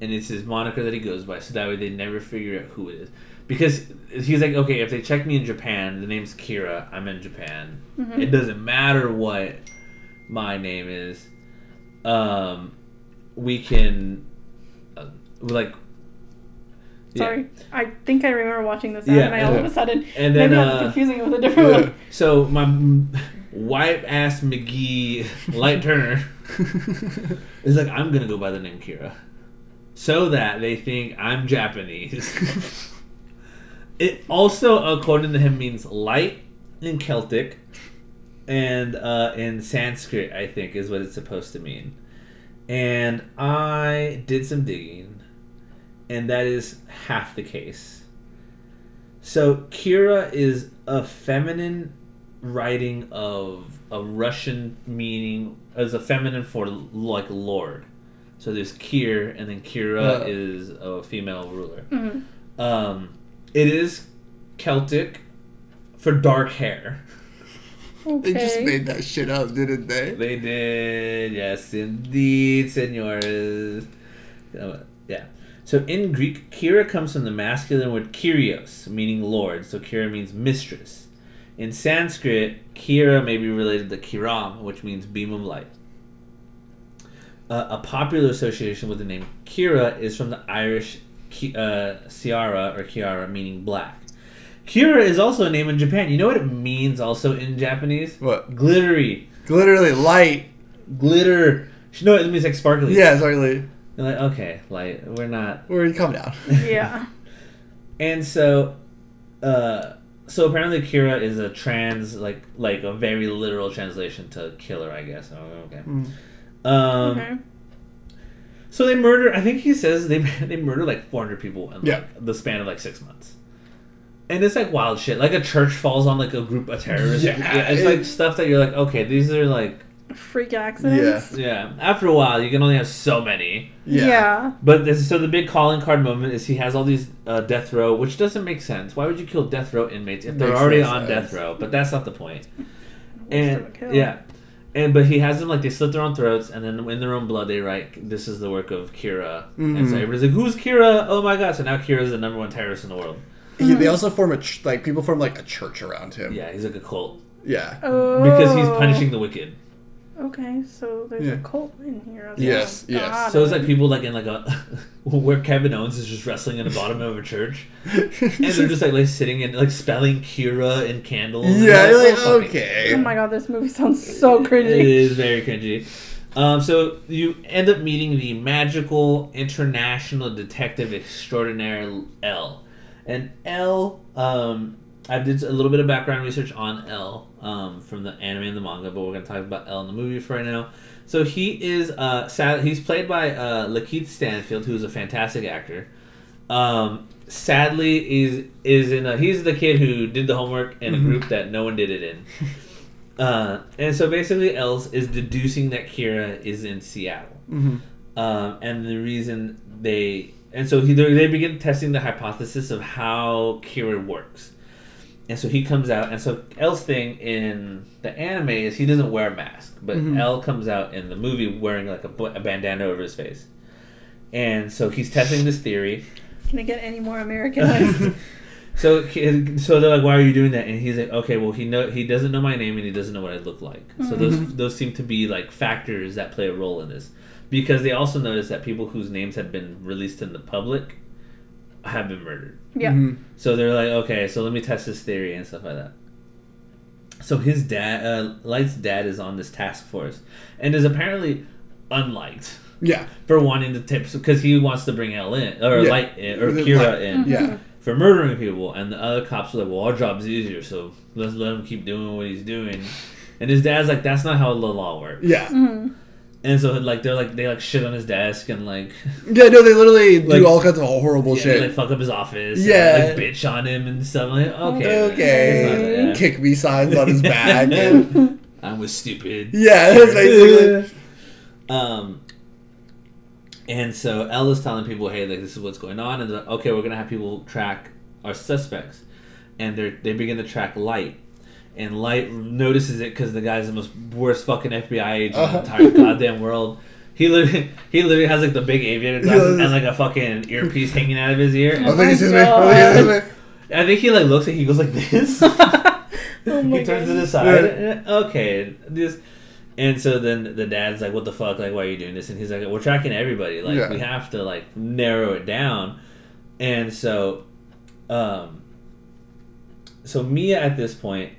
and it's his moniker that he goes by. So that way they never figure out who it is. Because he's like, okay, if they check me in Japan, the name's Kira. I'm in Japan. Mhm. It doesn't matter what my name is. Um, we can, uh, like. yeah. Sorry. I think I remember watching this Yeah, anime all of a sudden. And then, Maybe I'm uh, confusing it with a different Yeah. one. So my white ass McGee Light Turner [LAUGHS] is like, I'm gonna go by the name Kira, so that they think I'm Japanese. [LAUGHS] it also, according to him, means light in Celtic, and uh, in Sanskrit, I think is what it's supposed to mean. And I did some digging, and that is half the case. So Kira is a feminine writing of a Russian meaning as a feminine for like lord. So there's Kir, and then Kira Uh. is a female ruler. Mhm. Um, it is Celtic for dark hair. [LAUGHS] Okay. They just made that shit up, didn't they? They did, yes, indeed, senores. Uh, yeah. So in Greek, Kira comes from the masculine word Kyrios, meaning lord. So Kira means mistress. In Sanskrit, Kira may be related to Kiran, which means beam of light. Uh, a popular association with the name Kira is from the Irish Ki- uh, Ciara or Kiara, meaning black. Kira is also a name in Japan. You know what it means also in Japanese? What? Glittery. Literally light. Glitter. No, it means like sparkly. Yeah, sparkly. You're like, okay, light. We're not. We're calm down. Yeah. [LAUGHS] And so, uh, so apparently Kira is a trans, like, like a very literal translation to killer, I guess. Oh, okay. Mm. Um, okay. So they murder. I think he says they [LAUGHS] they murder like 400 people in like the span of like six months. And it's like wild shit. Like a church falls on like a group of terrorists. Yeah, it's it- like stuff that you're like, okay, these are like, Freak accidents. yeah. yeah. After a while, you can only have so many. Yeah. Yeah. But this, so the big calling card moment is he has all these uh, death row, which doesn't make sense. Why would you kill death row inmates if they're Makes already on sense. death row? But that's not the point. And yeah, and but he has them like they slit their own throats, and then in their own blood they write, "This is the work of Kira." And so Mhm. everybody's like, "Who's Kira? Oh my god!" So now Kira is the number one terrorist in the world. He, they also form a ch- like people form like a church around him. Yeah, he's like a cult Yeah. Oh. because he's punishing the wicked. Okay, so there's Yeah. a cult in here. as Yes, well. yes. Got So it's like people like in like a [LAUGHS] where Kevin Owens is just wrestling in the bottom of a church. [LAUGHS] and they're just like, like sitting and like spelling Kira in candles. and yeah, they're you're like, "Oh, okay. Oh my god, this movie sounds so It cringy. is very cringy. Um, so you end up meeting the magical international detective extraordinaire L, and L. Um, I did a little bit of background research on L um, from the anime and the manga, but we're gonna talk about L in the movie for right now. So he is uh, sad. He's played by uh, Lakeith Stanfield, who is a fantastic actor. Um, sadly, is is in a, he's the kid who did the homework in a Mhm. group that no one did it in. [LAUGHS] Uh, and so basically, Els is deducing that Kira is in Seattle. Mhm. Um, and the reason they and so he they begin testing the hypothesis of how Kira works. And so he comes out, and so L's thing in the anime is he doesn't wear a mask, but Mhm. L comes out in the movie wearing like a, a bandana over his face. And so he's testing this theory. Can it get any more Americanized? [LAUGHS] [LAUGHS] So so they're like, why are you doing that? And he's like, okay, well he know he doesn't know my name and he doesn't know what I look like. So those those seem to be like factors that play a role in this, because they also noticed that people whose names had been released in the public have been murdered. Yeah. Mhm. So they're like, okay, so let me test this theory and stuff like that. So his dad, uh, Light's dad, is on this task force, and is apparently unliked Yeah. for wanting to tip because he wants to bring L in or Yeah. Light in, or The Kira Light- in Yeah. for murdering people, and the other cops are like, "Well, our job's easier, so let's let him keep doing what he's doing." And his dad's like, "That's not how the law works." Yeah. Mhm. And so like they're like they like shit on his desk and like [LAUGHS] Yeah, no, they literally Like- do all kinds of horrible yeah, shit. they, like fuck up his office, Yeah. and, like bitch on him and stuff. Like okay, okay. not- yeah. Kick me signs on his back. and, [LAUGHS] [LAUGHS] I was stupid. yeah, that's basically. um, and so Ella's telling people, "Hey, like this is what's going on," and they're like, okay, we're gonna have people track our suspects, and they they begin to track Light, and Light notices it because the guy's the most worst fucking FBI agent Uh-huh. in the entire goddamn world. He literally, he literally has like the big aviator glasses and like a fucking earpiece hanging out of his ear. I Oh think it's my me. I think it's his me. I think he like looks and he goes like this. [LAUGHS] Oh [LAUGHS] he turns to God. the side. eh, Okay, this. And so then the dad's like, "What the fuck? Like, why are you doing this?" And he's like, "We're tracking everybody. Like, Yeah. we have to like narrow it down." And so, um, so Mia at this point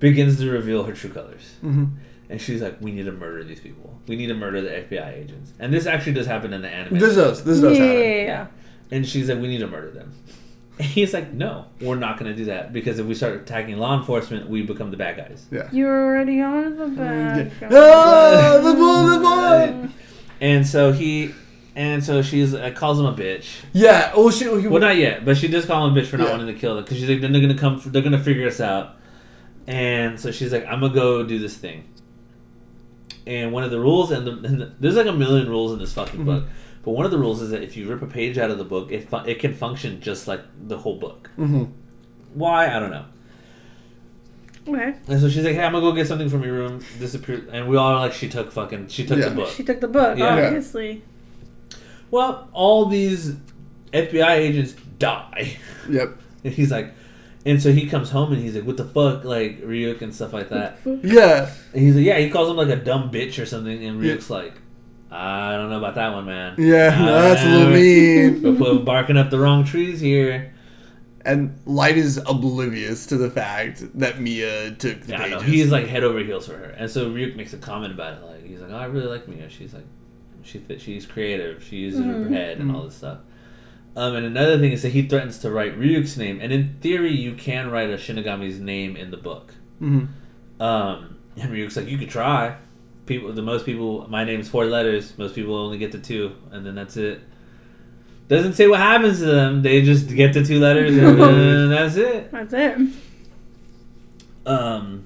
begins to reveal her true colors, Mhm. and she's like, "We need to murder these people. We need to murder the FBI agents." And this actually does happen in the anime. This does. This does yeah, happen. yeah, yeah. And she's like, we need to murder them. [LAUGHS] And he's like, no, we're not going to do that because if we start attacking law enforcement, we become the bad guys. Yeah. You already are the bad Yeah. guy. Ah, the boy, the boy. [LAUGHS] And so he, and so she's uh, calls him a bitch. Yeah. Oh shit. He, Well, not yet, but she does call him a bitch for not Yeah. wanting to kill them because she's like, then they're gonna come, they're gonna figure us out. And so she's like, I'm gonna go do this thing. And one of the rules, and, the, and the, there's like a million rules in this fucking Mhm. book, but one of the rules is that if you rip a page out of the book, it fu- it can function just like the whole book. hmm Why I don't know. Okay. And so she's like, "Hey, I'm gonna go get something from your room." Disappear, and we all are like, "She took fucking, she took Yeah. the book." She took the book, Yeah. obviously. Well, all these FBI agents die, Yep. [LAUGHS] and he's like, and so he comes home and he's like, "What the fuck?" Like Ryuk and stuff like that. Yeah. And he's like, "Yeah," he calls him like a dumb bitch or something, and Yeah. Ryuk's like, "I don't know about that one, man." Yeah. Uh, that's a little mean. We're [LAUGHS] we're barking up the wrong trees here. And Light is oblivious to the fact that Mia took the Yeah, I pages. He's like head over heels for her, and so Ryuk makes a comment about it. Like he's like, "Oh, I really like Mia. She's like, she she's creative. She uses her Mhm. head and all this stuff." Um, and another thing is that he threatens to write Ryuk's name, and in theory, you can write a Shinigami's name in the book. hmm Um, and Ryuk's like, "You could try." People, the most people, my name's four letters. Most people only get the two, and then that's it. Doesn't say what happens to them. They just get the two letters, and [LAUGHS] then that's it. That's it. Um,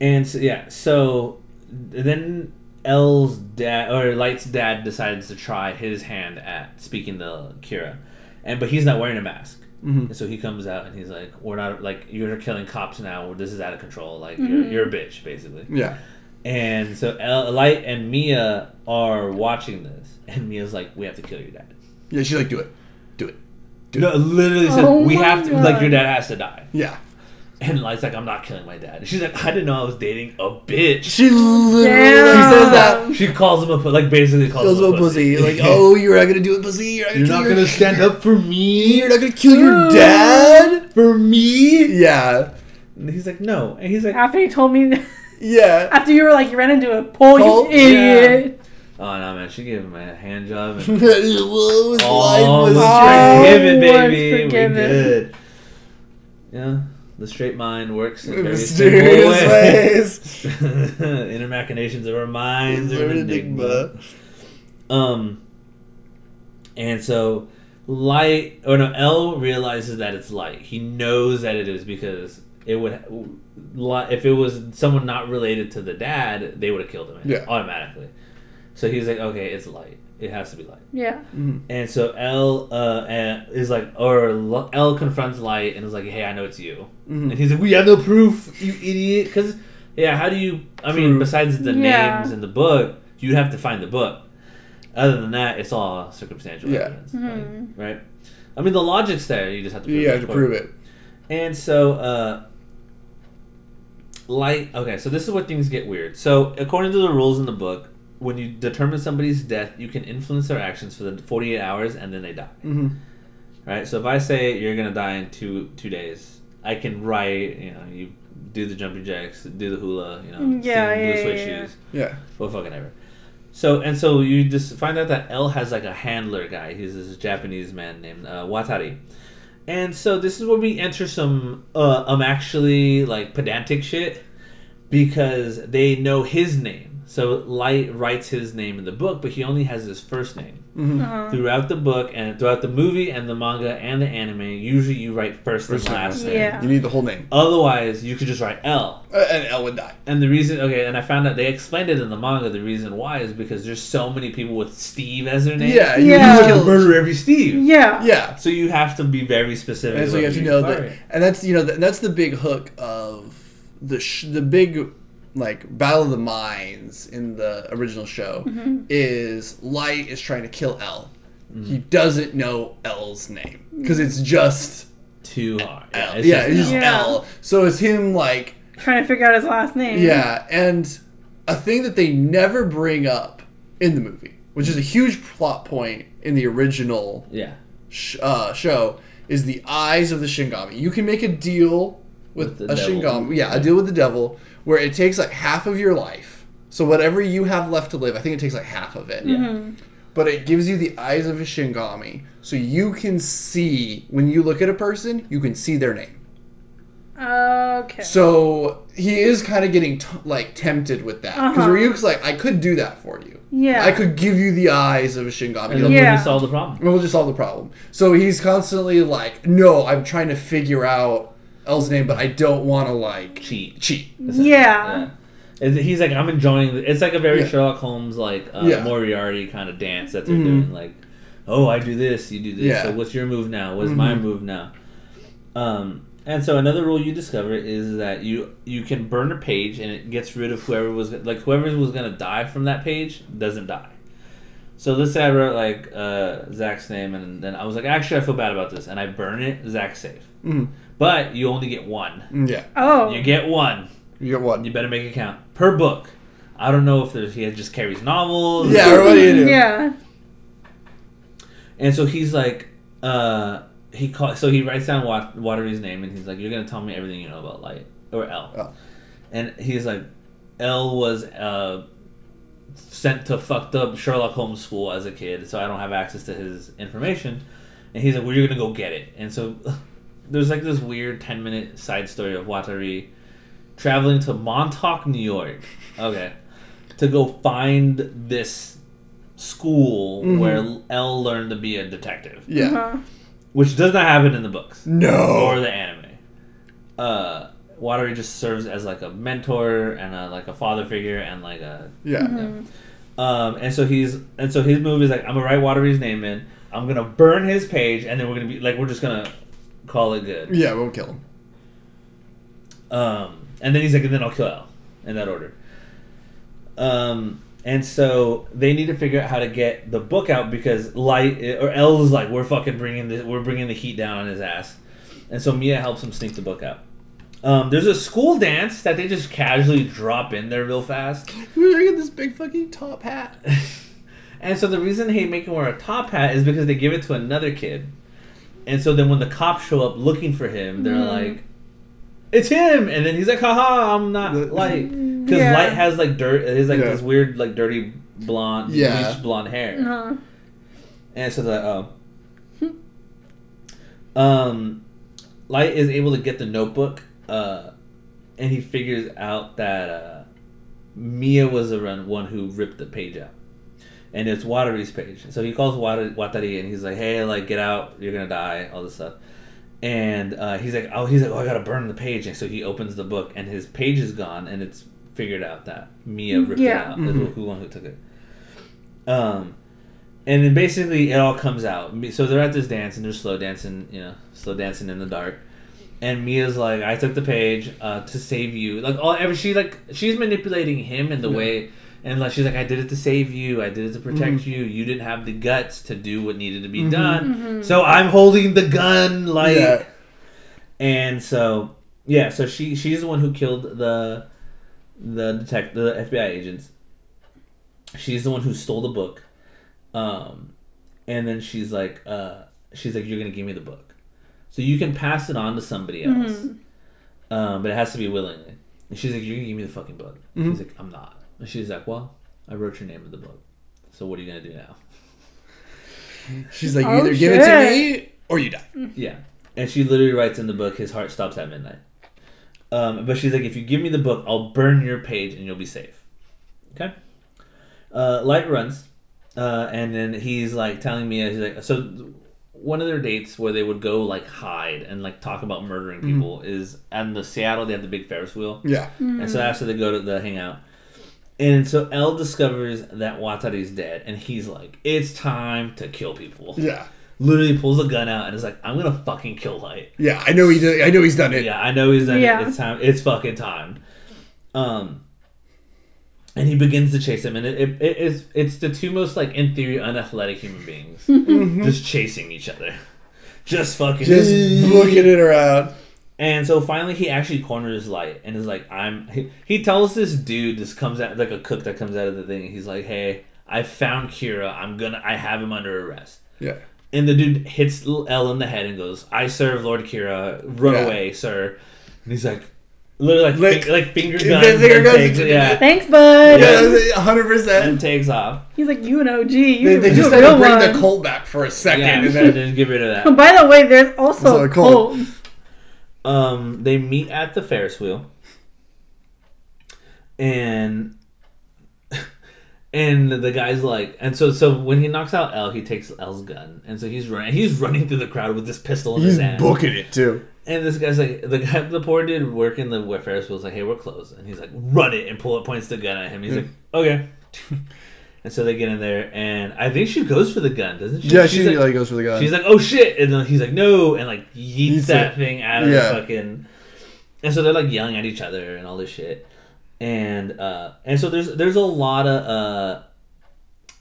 and so, yeah, so then L's dad or Light's dad decides to try his hand at speaking to Kira, and but he's not wearing a mask. hmm And so he comes out and he's like, "We're not like you're killing cops now. This is out of control. Like Mhm. you're, you're a bitch, basically." Yeah. And so L, Light and Mia are watching this, and Mia's like, "We have to kill your dad." Yeah. She's like, do it. Do it. Do No, it. literally said, Oh "We my have to. Like your dad has to die." Yeah. And Light's like, "I'm not killing my dad." She's like, "I didn't know I was dating a bitch." She literally Damn. she says that. She calls him a pu- like basically calls Goes him a about pussy. Like, [LAUGHS] oh, you're not gonna do it, pussy. You're not gonna, You're not gonna stand up for me You're not gonna kill your dad. for me. Yeah. And he's like, no. And he's like, After you told me, Yeah. after you were like, you ran into a pole, Pole? you idiot. oh no, man. She gave him a hand job. And [LAUGHS] Whoa, his all life was was Oh, straight. forgiven, was baby. We're forgiven. good. Yeah, the straight mind works in very Mysterious ways. [LAUGHS] Inner machinations of our minds are an enigma. Um, and so light or no, L realizes that it's light. He knows that it is because it would if it was someone not related to the dad, they would have killed him Yeah. automatically. So he's like, okay, it's light. It has to be light. Yeah. Mhm. And so L uh, is like, or L L confronts Light and is like, "Hey, I know it's you." Mhm. And he's like, "We have no proof, you idiot." Because yeah, how do you? I mean, Proof. besides the Yeah. names in the book, you'd have to find the book. Other than that, it's all circumstantial Yeah. evidence, Mhm. like, right? I mean, the logic's there. You just have to prove You it. have to prove it. And so, uh, light. Okay, so this is where things get weird. So, according to the rules in the book, when you determine somebody's death, you can influence their actions for the 48 hours and then they die. Mm-hmm. Right? So, if I say you're going to die in two two days, I can write, you know, you do the jumping jacks, do the hula, you know, Mm, Yeah, sing yeah, blue suede yeah, yeah. shoes, Yeah. well, fucking ever. So, and so you just find out that L has like a handler guy. He's this Japanese man named uh, Watari. And so this is where we enter some uh, um actually like pedantic shit because they know his name. So Light writes his name in the book, but he only has his first name. Mm-hmm. Uh-huh. Throughout the book and throughout the movie and the manga and the anime, usually you write first, First and last last name. name. Yeah. You need the whole name. Otherwise, you could just write L. Uh, and L would die. And the reason, okay, and I found out they explained it in the manga. The reason why is because there's so many people with Steve as their name. Yeah. Yeah. you You can murder every Steve. Yeah. Yeah. So you have to be very specific. And so you have to know that, and that's you know that, that's the big hook of the sh- the big like battle of the minds in the original show mm-hmm. is Light is trying to kill L. Mm-hmm. He doesn't know L's name because it's mm-hmm. just too hard. L. it's Yeah, just it's just L. Yeah. L. So it's him like Trying to figure out his last name. yeah, and a thing that they never bring up in the movie, which is a huge plot point in the original yeah. sh- uh, show is the eyes of the Shingami. You can make a deal with, With the a devil. Shingami, yeah, a deal with the devil, where it takes like half of your life. So whatever you have left to live, I think it takes like half of it. Mm-hmm. But it gives you the eyes of a Shingami, so you can see when you look at a person, you can see their name. Okay. So he is kind of getting t- like tempted with that because Uh-huh. Ryuk's like, I could do that for you. Yeah. I could give you the eyes of a Shingami. And then Yeah. we'll just solve the problem. We'll just solve the problem. So he's constantly like, no, I'm trying to figure out L's name, but I don't want to like Cheat. cheat. yeah. It's- He's like, I'm enjoying. The, it's like a very Yeah. Sherlock Holmes, like uh, Yeah. Moriarty kind of dance that they're Mhm. doing. Like, oh, I do this, you do this. Yeah. So what's your move now? What's my Mhm. move now? Um, and so another rule you discover is that you you can burn a page and it gets rid of whoever was like whoever was gonna die from that page doesn't die. So let's say I wrote like uh, Zach's name and then I was like, actually, I feel bad about this, and I burn it. Zach's safe, Mhm. But you only get one. Yeah, Oh. You get one. you get one. You better make it count per book. I don't know if there's he just carries novels. Yeah, or what do you do? Yeah. [LAUGHS] And so he's like, uh, he call, so he writes down Wat- Watari's name and he's like, "You're gonna tell me everything you know about light or L." Oh. And he's like, "L was uh, sent to fucked up Sherlock Holmes school as a kid, so I don't have access to his information." And he's like, "Well, you're gonna go get it." And so [LAUGHS] there's like this weird ten minute side story of Watari traveling to Montauk, New York. [LAUGHS] Okay. To go find this school Mhm. where L learned to be a detective, Yeah. Uh-huh. which does not happen in the books No. or the anime. Uh, Watari just serves as like a mentor and a, like a father figure and like a Yeah. Mhm. um, and so he's and so his move is like I'm gonna write Watari's name in, I'm gonna burn his page, and then we're gonna be like we're just gonna call it good. Yeah, we'll kill him. Um, and then he's like, and then I'll kill L in that order. Um, and so they need to figure out how to get the book out because Light or L is like, we're fucking bringing the we're bringing the heat down on his ass, and so Mia helps him sneak the book out. Um, there's a school dance that they just casually drop in there real fast. [LAUGHS] Was wearing this big fucking top hat. [LAUGHS] And so the reason they make him wear a top hat is because they give it to another kid. And so then when the cops show up looking for him, they're Mhm. like, "It's him!" And then he's like, "Haha, I'm not Light." Because Yeah. Light has like dirt, his like Yeah. this weird like dirty blonde, Yeah. bleached blonde hair. Uh-huh. And so they're like, oh. um, Light is able to get the notebook, uh, and he figures out that uh, Mia was the one who ripped the page out. And it's Watari's page. So he calls Wata- Watari and he's like, hey, like, get out, you're gonna die, all this stuff. And uh, he's like, oh, he's like, oh, I gotta burn the page. And so he opens the book, and his page is gone, and it's figured out that Mia ripped Yeah. it out. Mhm. Is who one who took it. Um, and then basically it all comes out. So they're at this dance and they're slow dancing, you know, slow dancing in the dark. And Mia's like, I took the page uh, to save you. Like all, ever she like she's manipulating him in the Yeah. way And like she's like, I did it to save you. I did it to protect you. You didn't have the guts to do what needed to be done. So I'm holding the gun, like. Yeah. And so yeah, so she she's the one who killed the the detect the FBI agents. She's the one who stole the book. Um and then she's like uh she's like you're going to give me the book. So you can pass it on to somebody else. Um but it has to be willingly. And she's like you're going to give me the fucking book. He's like I'm not. And she's like, "Well, I wrote your name in the book. So what are you going to do now?" [LAUGHS] She's like, you Oh, either give it to me or you die. Yeah. And she literally writes in the book, his heart stops at midnight. Um, but she's like, if you give me the book, I'll burn your page and you'll be safe. Okay? Uh, Light runs. Uh, and then he's like telling me, he's like, so one of their dates where they would go like hide and like talk about murdering people is in the Seattle, they have the big Ferris wheel. Yeah. And so after they go to the hangout. And so L discovers that Watari's dead, and he's like, "It's time to kill people." Yeah. literally pulls a gun out and is like, "I'm gonna fucking kill Light." Yeah. I know he did. I know he's done it. Yeah, I know he's done Yeah. it. It's time. It's fucking time. Um, and he begins to chase him, and it, it, it is it's the two most like in theory unathletic human beings [LAUGHS] just chasing each other, just fucking. Just [LAUGHS] looking it around. And so finally, he actually corners Light and is like, "I'm." He, he tells this dude, this comes out like a cook that comes out of the thing. He's like, "Hey, I found Kira. I'm gonna. I have him under arrest." Yeah. And the dude hits L in the head and goes, "I serve Lord Kira. Run Yeah. away, sir." And he's like, literally like Like- fin- like finger Yeah, guns, finger and guns. takes, yeah, Thanks, bud. Yeah. Hundred percent. and takes off. He's like, you an OG. You, They, they just a had to real bring one. the Colt back for a second, Yeah, and and then then get rid of Oh, that. [LAUGHS] by the way, there's also So a cold. Um, they meet at the Ferris wheel, and and the guy's like, and so so when he knocks out L, he takes L's gun, and so he's running, he's running through the crowd with this pistol in he's his hand. booking it too. And this guy's like, the guy, the poor dude working the Ferris wheel's like, hey, we're closed. And he's like, run it, and pull it, points the gun at him. He's like, okay. [LAUGHS] and so they get in there, and I think she goes for the gun, doesn't she? Yeah, she's she like, like, goes for the gun. she's like, oh shit, and then he's like, no, and like yeets that it. thing out of Yeah. the fucking. And so they're like yelling at each other and all this shit, and uh, and so there's there's a lot of uh,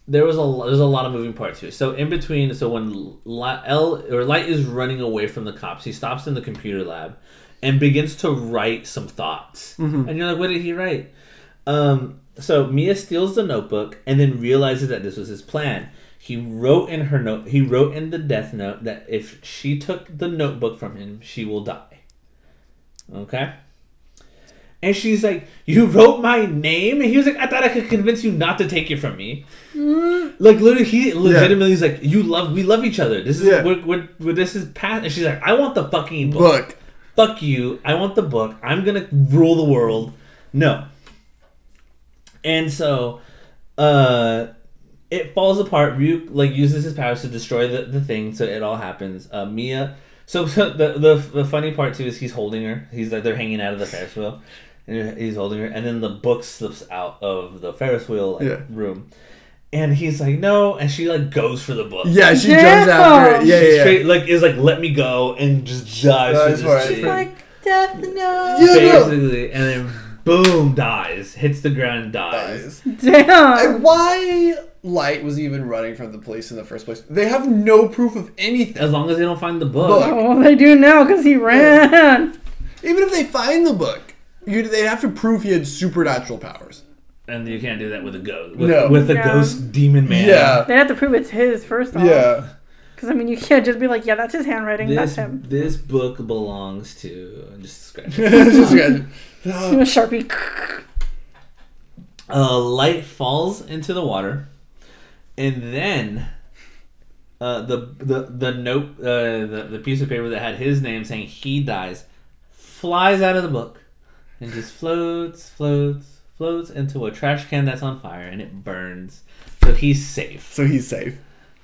there was a there's a lot of moving parts here. So in between, so when L or Light is running away from the cops, he stops in the computer lab and begins to write some thoughts. And you're like, what did he write? Um, so Mia steals the notebook and then realizes that this was his plan. He wrote in her note. He wrote in the death note that if she took the notebook from him, she will die. Okay. And she's like, "You wrote my name," and he was like, "I thought I could convince you not to take it from me." Mm. Like literally, he legitimately is like, "You love, we love each other. This is Yeah. we're, we're, we're- this is past." And she's like, "I want the fucking book. Book. Fuck you. I want the book. I'm gonna rule the world." No. And so, uh, it falls apart. Ryuk like uses his powers to destroy the, the thing, so it all happens. Uh, Mia. So, [LAUGHS] so the, the the funny part too is he's holding her. He's like they're hanging out of the Ferris wheel, and he's holding her, and then the book slips out of the Ferris wheel like, Yeah. room, and he's like no, and she like goes for the book. Yeah, she Damn. jumps after it. Yeah, She yeah, yeah. straight like is like let me go and just dies Dies for for this it. shit. Like death note. Yeah, no. basically, and then boom dies, hits the ground and dies. Dies. Damn. And why Light was even running from the police in the first place? They have no proof of anything. As long as they don't find the book. Book. Oh, they do now because he ran. Even if they find the book, you they'd have to prove he had supernatural powers. And you can't do that with a ghost. With, No. with a Yeah. ghost demon man. Yeah. They have to prove it's his first off. Yeah. Because I mean, you can't just be like, yeah, that's his handwriting. This, that's him. this book belongs to. Just scratch. [LAUGHS] Just imagine. [LAUGHS] A sharpie. uh, light falls into the water, and then uh, the the the note uh, the the piece of paper that had his name saying he dies flies out of the book and just floats, floats, floats into a trash can that's on fire, and it burns. So he's safe. So he's safe.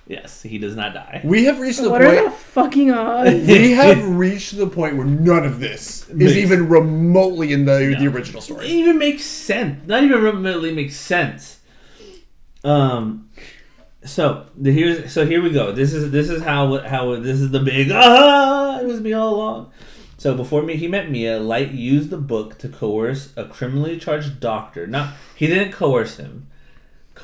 Yes, he does not die. We have reached the What are the point. fucking odds? We have reached the point where none of this is Makes- even remotely in the the No. original It even makes sense. Not even remotely makes sense. Um. So the here's so here we go. This is this is how how this is the big [LAUGHS] ah. It was me all along. So before me, he met Mia. Light used the book to coerce a criminally charged doctor. Not he didn't coerce him.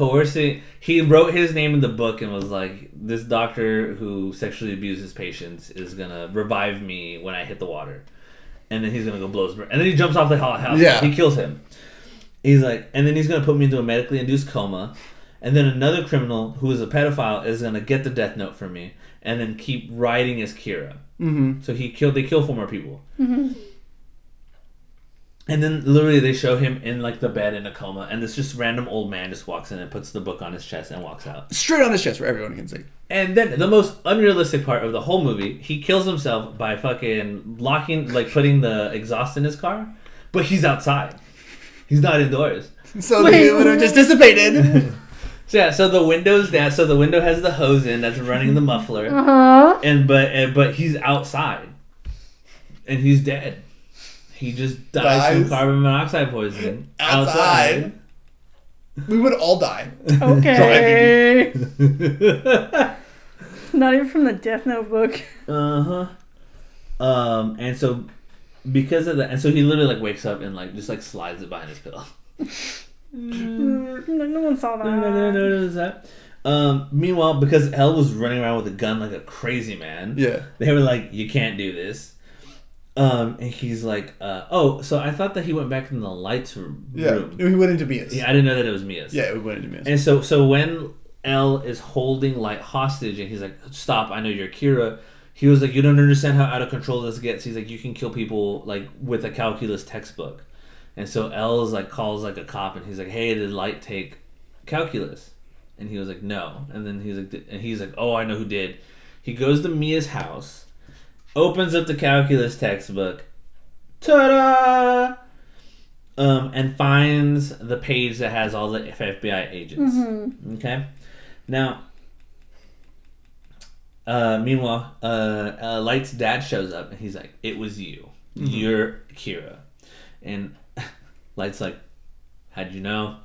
Coercing, he wrote his name in the book and was like, "This doctor who sexually abuses patients is gonna revive me when I hit the water." And then he's gonna go blow his brain. And then he jumps off the house. Yeah. He kills him. He's like, and then he's gonna put me into a medically induced coma. And then another criminal who is a pedophile is gonna get the death note from me, and then keep writing as Kira. Mm-hmm. So he killed. They kill four more people. And then literally they show him in like the bed in a coma, and this just random old man just walks in and puts the book on his chest and walks out. Straight on his chest where everyone can see. And then the most unrealistic part of the whole movie, he kills himself by fucking locking, like putting the exhaust in his car, but he's outside. He's not indoors. [LAUGHS] So Wait, they would have just dissipated. So [LAUGHS] yeah, so the window's down. So the window has the hose in that's running the muffler, Uh huh. and but and, but he's outside, and he's dead. He just dies, from carbon monoxide poisoning Outside? we would all die. Okay. outside. Not even from the Death Note book. uh huh. Um, and so because of that, and so he literally like wakes up and like just like slides it behind his pillow. Mm, no, no one saw that. No, no, no, no, notice that. Um, meanwhile, because L was running around with a gun like a crazy man, Yeah. they were like, "You can't do this." Um, and he's like, uh, "Oh, so I thought that he went back in the lights room." Yeah. We went into Mia's. Yeah, I didn't know that it was Mia's. Yeah, we went into Mia's. And so, so when L is holding Light hostage, and he's like, "Stop! I know you're Kira." He was like, "You don't understand how out of control this gets." He's like, "You can kill people like with a calculus textbook." And so L is like calls like a cop, and he's like, "Hey, did Light take calculus?" And he was like, "No." And then he's like, and he's like, "Oh, I know who did." He goes to Mia's house, opens up the calculus textbook, ta-da! Um, and finds the page that has all the FBI agents. Mm-hmm. Okay. Now, uh, meanwhile, uh, uh, Light's dad shows up and he's like, "It was you. You're Kira." And [LAUGHS] Light's like, "How'd you know?"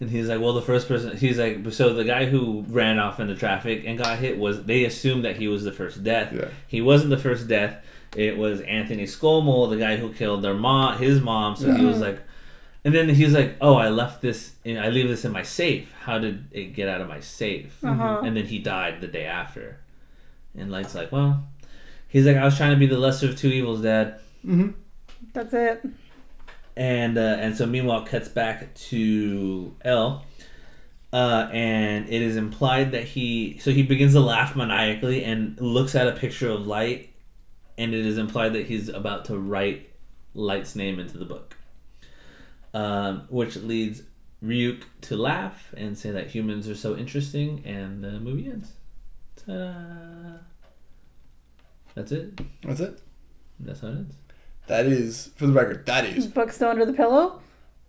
and he's like, "Well, the first person." He's like, "So the guy who ran off into traffic and got hit was they assumed that he was the first death. Yeah. He wasn't the first death. It was Anthony Skomal, the guy who killed their mom, his mom. So he was like." And then he's like, "Oh, I left this. In, I leave this in my safe. How did it get out of my safe?" Uh-huh. And then he died the day after. And Light's like, "Well," he's like, "I was trying to be the lesser of two evils, Dad." Mm-hmm. That's it. And uh, and so meanwhile, cuts back to L. Uh, and it is implied that he so he begins to laugh maniacally and looks at a picture of Light, and it is implied that he's about to write Light's name into the book, um, which leads Ryuk to laugh and say that humans are so interesting, and the movie ends. Ta-da! That's it. That's it. That's how it ends. That is, for the record, that is. Book still under the pillow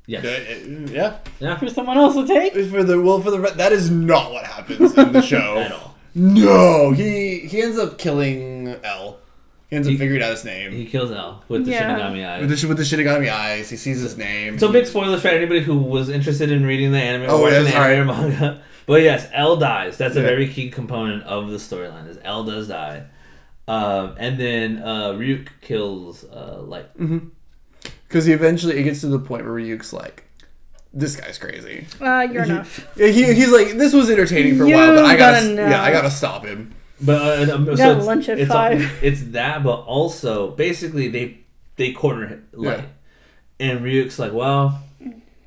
Yes. Uh, Yeah. Yeah. for someone else to take. For the well, for the re- that is not what happens in the [LAUGHS] show At all. No, he he ends up killing L. He ends up figuring out his name He kills L with the Yeah. Shinigami eyes. with the with the Shinigami eyes. He sees his name. So big spoilers for anybody who was interested in reading the anime or Oh, watching yes, the anime or manga. But yes, L dies. That's a very key component of the storyline. Is L does die, um, and then uh, Ryuk kills uh, Light. because he eventually it gets to the point where Ryuk's like, "This guy's crazy." Uh, you're He- enough. Yeah, he, he's like, "This was entertaining for a You while, but I gotta, gotta yeah, I gotta stop him." But uh, um, so it's, lunch at it's, five. it's that, but also basically they they corner him, Light, and Ryuk's like, well,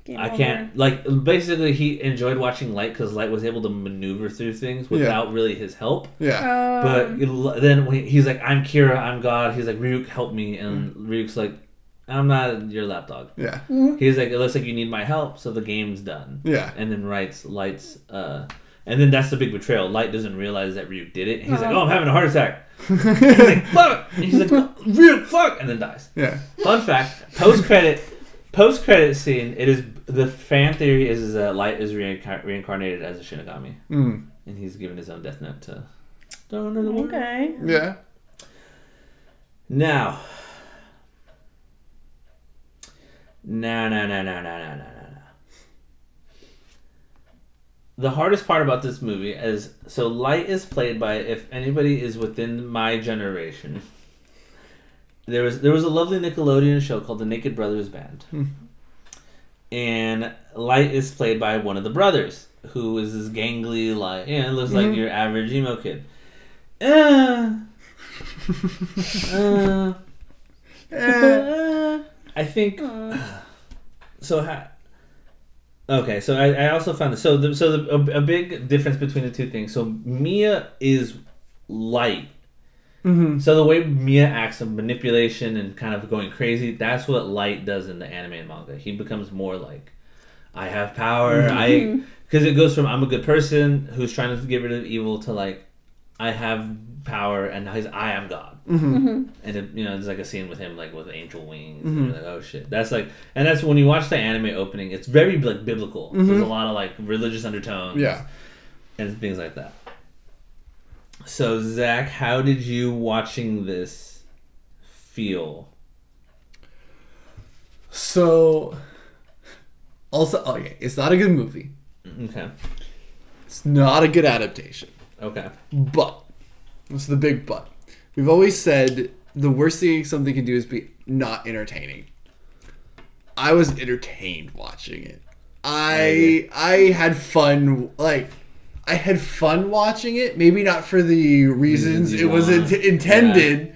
Game I over. can't. Like basically, he enjoyed watching Light because Light was able to maneuver through things without really his help. Yeah, But Um, it- then when he's like, "I'm Kira, I'm God." He's like, "Ryuk, help me," and Ryuk's like, "I'm not your lapdog." yeah, He's like, "It looks like you need my help," so the game's done. yeah. And then writes Light's, uh, and then that's the big betrayal. Light doesn't realize that Ryuk did it. He's like, Uh-huh. "Oh, I'm having a heart attack." [LAUGHS] He's like, "Fuck!" And he's like, "Ryuk, fuck!" and then dies. yeah. Fun fact: post credit, Post credit scene. It is the fan theory is, that Light is reincar- reincarnated as a Shinigami, mm. and he's given his own death note to. Okay. Yeah. Now. No, no, no, no, no, no, no, no. The hardest part about this movie is so Light is played by if anybody is within my generation there was there was a lovely Nickelodeon show called The Naked Brothers Band, Hmm. and Light is played by one of the brothers, who is this gangly, like yeah, looks like Mhm. your average emo kid. Uh, uh, Eh. I think Uh, [SIGHS] so. Ha- okay, so I, I also found this. So the, so the, a, a big difference between the two things. So Mia is light. Mhm. So the way Mia acts of manipulation and kind of going crazy, that's what Light does in the anime and manga. He becomes more like, I have power. I because it goes from I'm a good person who's trying to get rid of evil to like, I have power and he's I am God. Mhm. And it, you know, there's like a scene with him like with angel wings. And you're like, oh shit, that's like, and that's when you watch the anime opening. It's very like biblical. There's a lot of like religious undertones. Yeah. and things like that. So Zach, how did you watching this feel? So, also, oh yeah, it's not a good movie. Okay, It's not a good adaptation. okay, But, what's the big but? We've always said the worst thing something can do is be not entertaining. I was entertained watching it. I I had fun like I had fun watching it. Maybe not for the reasons it was int- intended,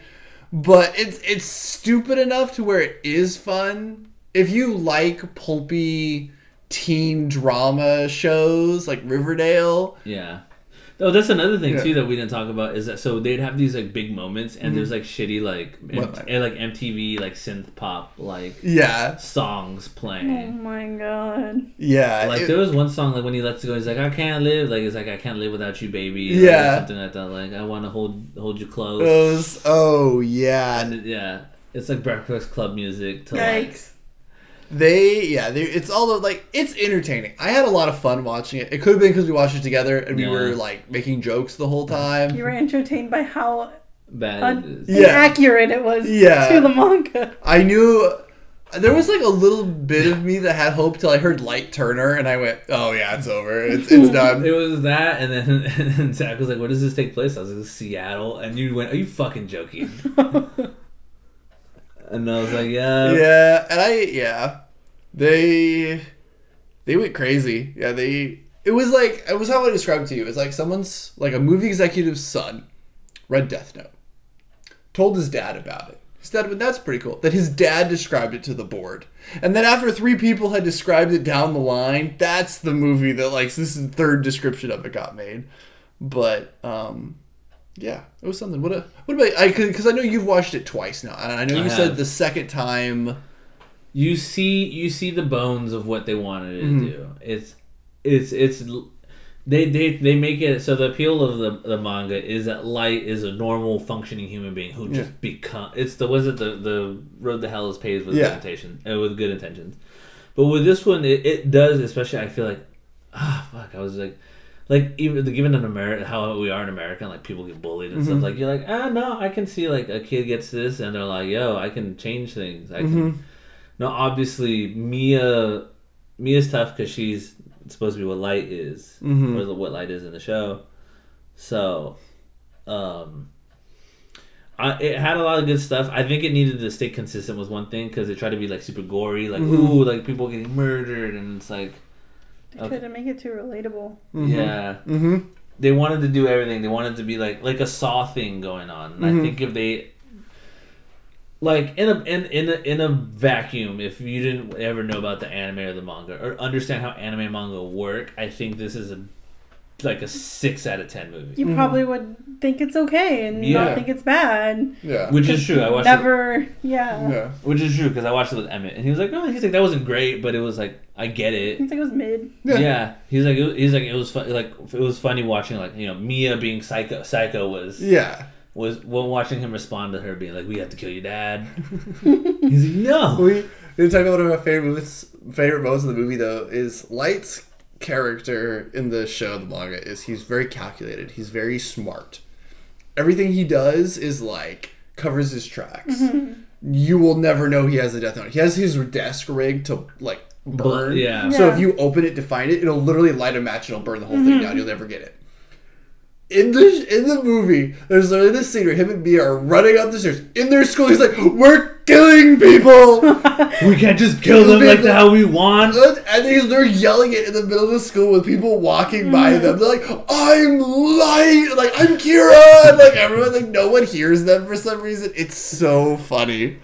but it's it's stupid enough to where it is fun. If you like pulpy teen drama shows like Riverdale, yeah. Oh, that's another thing Yeah. too that we didn't talk about is that so they'd have these like big moments and there's mm-hmm. like shitty like M- What, like- and, like MTV like synth pop like yeah, songs playing. oh my god. yeah, Like it- there was one song like when he lets go, he's like, "I can't live." Like it's like, "I can't live without you, baby." or Yeah. something like that. Like I want to hold hold you close. Those, oh yeah, And yeah, it's like Breakfast Club music to like Yikes. They yeah, they, it's all of, like it's entertaining. I had a lot of fun watching it. It could have been because we watched it together and we were like making jokes the whole time. You were entertained by how bad. un- it is. Yeah. inaccurate it was Yeah. to the manga. I knew there was like a little bit of me that had hope till I heard Light Turner and I went, oh yeah, it's over, it's it's done. [LAUGHS] It was that, and then [LAUGHS] and then Zach was like, "Where does this take place?" I was like, "Seattle," and you went, "Are you fucking joking?" [LAUGHS] and I was like, "Yeah, yeah, and I yeah, they they went crazy. Yeah, they it was like it was how I described to you. It's like someone's like a movie executive's son read Death Note, told his dad about it. His dad went, "That's pretty cool." That his dad described it to the board, and then after three people had described it down the line, that's the movie that like this is the third description of it got made. But um, yeah, it was something. What a, what about I? Because I know you've watched it twice now, and I know I you said the second time. you see you see the bones of what they wanted it to Mhm. do. It's it's it's they they they make it so the appeal of the the manga is that Light is a normal functioning human being who Yeah. just become it's the was it the the road to hell is paved with Yeah. good intention uh, with good intentions. But with this one it, it does especially I feel like ah fuck I was like like even given in America how we are in America and like people get bullied and Mm-hmm. stuff like you're like ah no I can see like a kid gets this and they're like yo I can change things I can Mhm. no, obviously Mia Mia's tough because she's supposed to be what Light is, Mhm. or what Light is in the show. So, um, I, it had a lot of good stuff. I think it needed to stay consistent with one thing because it tried to be like super gory, like Mhm. ooh, like people getting murdered, and it's like They Okay. tried to make it too relatable. yeah, Mm-hmm. they wanted to do everything. They wanted to be like like a Saw thing going on. And Mhm. I think if they like in a in in a, in a vacuum, if you didn't ever know about the anime or the manga or understand how anime and manga work, I think this is a like a six out of ten movie. You Mhm. probably would think it's okay and Yeah. not think it's bad. Yeah. Which is true. I watched it, Never, yeah. yeah. which is true because I watched it with Emmett, and he was like, "Oh, he's like that wasn't great, but it was like I get it." I think it was mid. Yeah. Yeah, he's like it, he's like it was fun, like it was funny watching like you know Mia being psycho. Psycho was Yeah. was well, watching him respond to her being like, "We have to kill your dad." [LAUGHS] [LAUGHS] he's like, "No." We we talk about one of my favorite moments, favorite moments of the movie though is Light's character in the show, the manga, is he's very calculated. He's very smart. Everything he does is like covers his tracks. Mm-hmm. You will never know he has a death note. He has his desk rigged to like burn. yeah. So if you open it to find it, it'll literally light a match and it'll burn the whole thing mm-hmm. down. You'll never get it. in the in the movie, there's literally this scene where him and Mia are running up the stairs in their school. He's like, "We're killing people," [LAUGHS] We can't just kill them like the how we want. and he's they're yelling it in the middle of the school with people walking by mm-hmm. them. They're like, "I'm light," like I'm Kira, and like everyone, like no one hears them for some reason. It's so funny.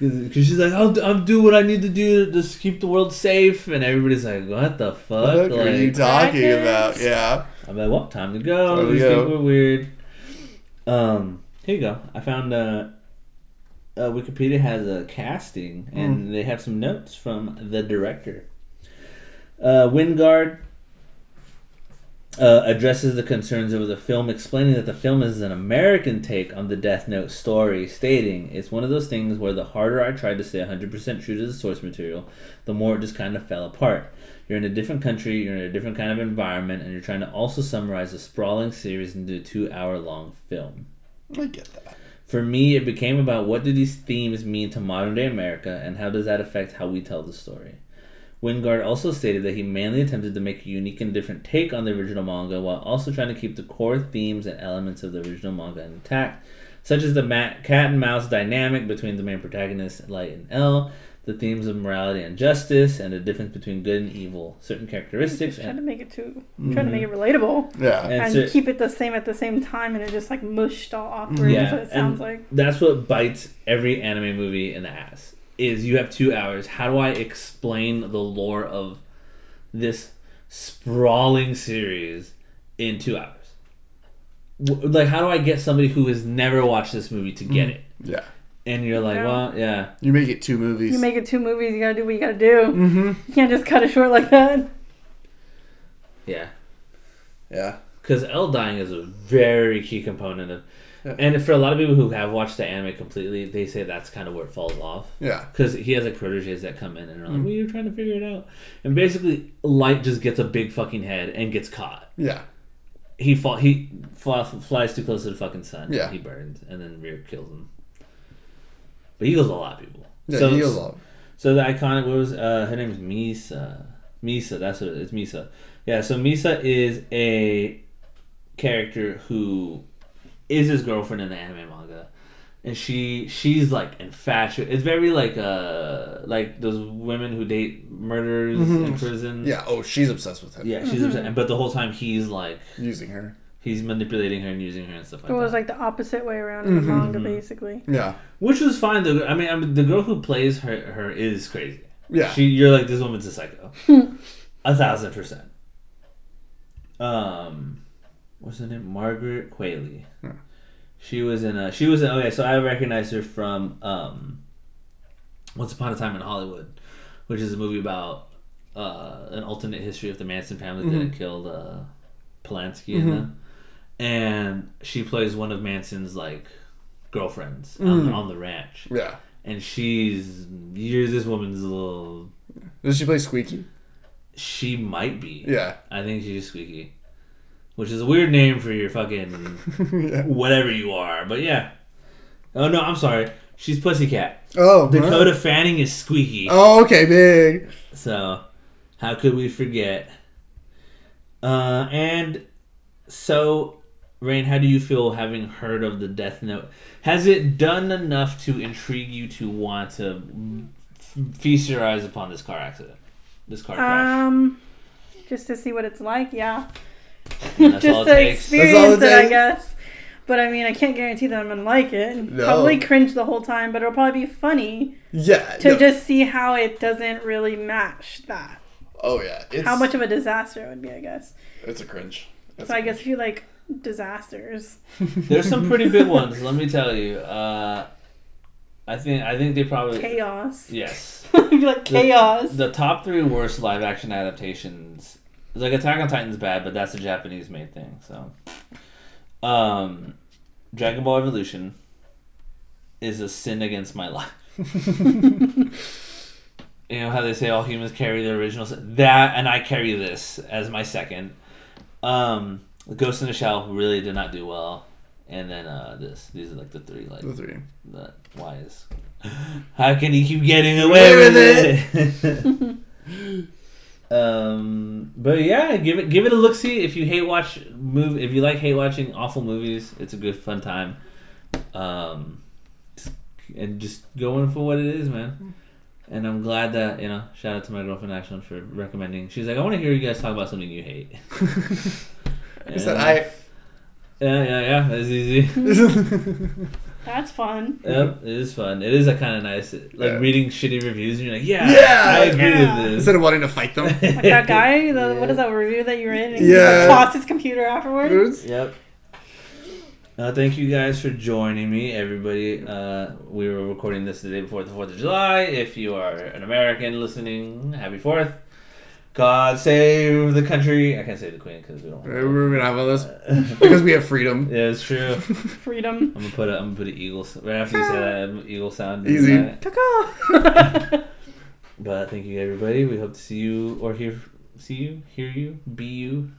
Because she's like, I'll, I'll do what I need to do to just keep the world safe. And everybody's like, what the fuck? What are you talking Brackets. about? Yeah. I'm like, well, time to go. Time These go. people are weird. Um, here you go. I found uh, uh, Wikipedia has a casting, and they have some notes from the director. Uh, Wingard uh, addresses the concerns over the film, explaining that the film is an American take on the Death Note story, stating, It's one of those things where the harder I tried to stay 100% true to the source material, the more it just kind of fell apart. You're in a different country, you're in a different kind of environment, and you're trying to also summarize a sprawling series into a two hour long film. I get that. For me, it became about what do these themes mean to modern day America, and how does that affect how we tell the story. Wingard also stated that he mainly attempted to make a unique and different take on the original manga while also trying to keep the core themes and elements of the original manga intact, such as the ma- cat and mouse dynamic between the main protagonists, Light and L, the themes of morality and justice, and the difference between good and evil, certain characteristics, Trying to make it too, trying to make it mm-hmm. relatable, Yeah. and and cer- keep it the same at the same time, and it just like mushed all awkward. Yeah, That's what it sounds and like. that's what bites every anime movie in the ass. Is you have two hours. How do I explain the lore of this sprawling series in two hours? Like, how do I get somebody who has never watched this movie to get it? Yeah. And you're like, Yeah. well, yeah, You make it two movies. You make it two movies, you gotta do what you gotta do. mm-hmm. You can't just cut it short like that. yeah. Yeah. Because L dying is a very key component of, Yeah. [LAUGHS] and for a lot of people who have watched the anime completely, they say that's kind of where it falls off. Yeah. because he has like proteges that come in and are like, Mm. "Well, you're trying to figure it out," and basically, Light just gets a big fucking head and gets caught. Yeah. He fall he flies too close to the fucking sun. Yeah. he burns, and then Rear kills him. But he kills a lot of people. Yeah. so, he heals all. so the iconic what was uh, her name is Misa. Misa, that's what it is. Misa. Yeah. So Misa is a character who is his girlfriend in the anime manga, and she she's like infatuated. It's very like uh like those women who date murderers in prison. Mm-hmm. Yeah. Oh, she's obsessed with him. Yeah, she's obsessed. but the whole time he's like Using her. he's manipulating her and using her and stuff like It was that. like the opposite way around in the manga, Mm-hmm. basically. Yeah. Which was fine. Though I mean, I mean, the girl who plays her her is crazy. Yeah. She, you're like this woman's a psycho, [LAUGHS] a thousand percent. Um, what's her name? Margaret Qualley. She was in a. She was in, okay. So I recognize her from um, Once Upon a Time in Hollywood, which is a movie about uh, an alternate history of the Manson family that had killed uh, Polanski and them. And she plays one of Manson's like girlfriends on, on the ranch yeah. and she's you're this woman's a little Does she play Squeaky? she might be Yeah. i think she's squeaky which is a weird name for your fucking [LAUGHS] yeah. whatever you are but yeah oh no i'm sorry she's pussycat Oh. dakota fanning is squeaky Oh, okay, big. so how could we forget uh and so rain how do you feel having heard of the death note has it done enough to intrigue you to want to feast your eyes upon this car accident this car crash Um, just to see what it's like, yeah. And that's just all it to takes. That's all experience it it, I guess. But I mean, I can't guarantee that I'm gonna like it. No. Probably cringe the whole time, but it'll probably be funny Yeah. to no. just see how it doesn't really match that. Oh yeah. It's, How much of a disaster it would be, I guess. It's a cringe. It's So a I guess if you like disasters, [LAUGHS] there's some pretty big ones let me tell you uh i think i think they probably chaos. yes [LAUGHS] It'd like chaos. The top three worst live action adaptations. Like Attack on Titan's bad, but that's a Japanese made thing. So, um, Dragon Ball Evolution is a sin against my life. [LAUGHS] you know how they say all humans carry the original sin? that, and I carry this as my second. Um, Ghost in the Shell really did not do well, and then uh, this. These are like the three like the three. that why is how can he keep getting away with it [LAUGHS] Um, but yeah, give it give it a look. See if you hate watch move if you like hate watching awful movies, it's a good fun time. Um, and just going for what it is, man. And I'm glad that you know. Shout out to my girlfriend Ashlyn for recommending. She's like, I want to hear you guys talk about something you hate. [LAUGHS] [LAUGHS] I said I. Yeah, yeah, yeah. That's easy. [LAUGHS] That's fun. Yep, it is fun. It is a kind of nice, like Yeah. reading shitty reviews, and you're like, yeah, Yeah, I agree yeah. with this. Instead of wanting to fight them. [LAUGHS] Like that guy, [LAUGHS] the, what is that review that you're in? And Yeah. he like, tossed his computer afterwards. Yep. Uh, thank you guys for joining me, everybody. Uh, we were recording this the day before the Fourth of July. If you are an American listening, happy Fourth. God save the country. I can't say the Queen because we don't. We're gonna have all this [LAUGHS] because we have freedom. yeah, it's true. [LAUGHS] Freedom. I'm gonna put a I'm gonna put an eagle s- right after you say that eagle sound. in Easy. that. Caca. [LAUGHS] But thank you, everybody. We hope to see you or hear see you, hear you, be you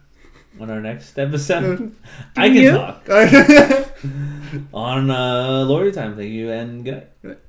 on our next episode. I can you? talk on uh, Lorey Time. Thank you and good night.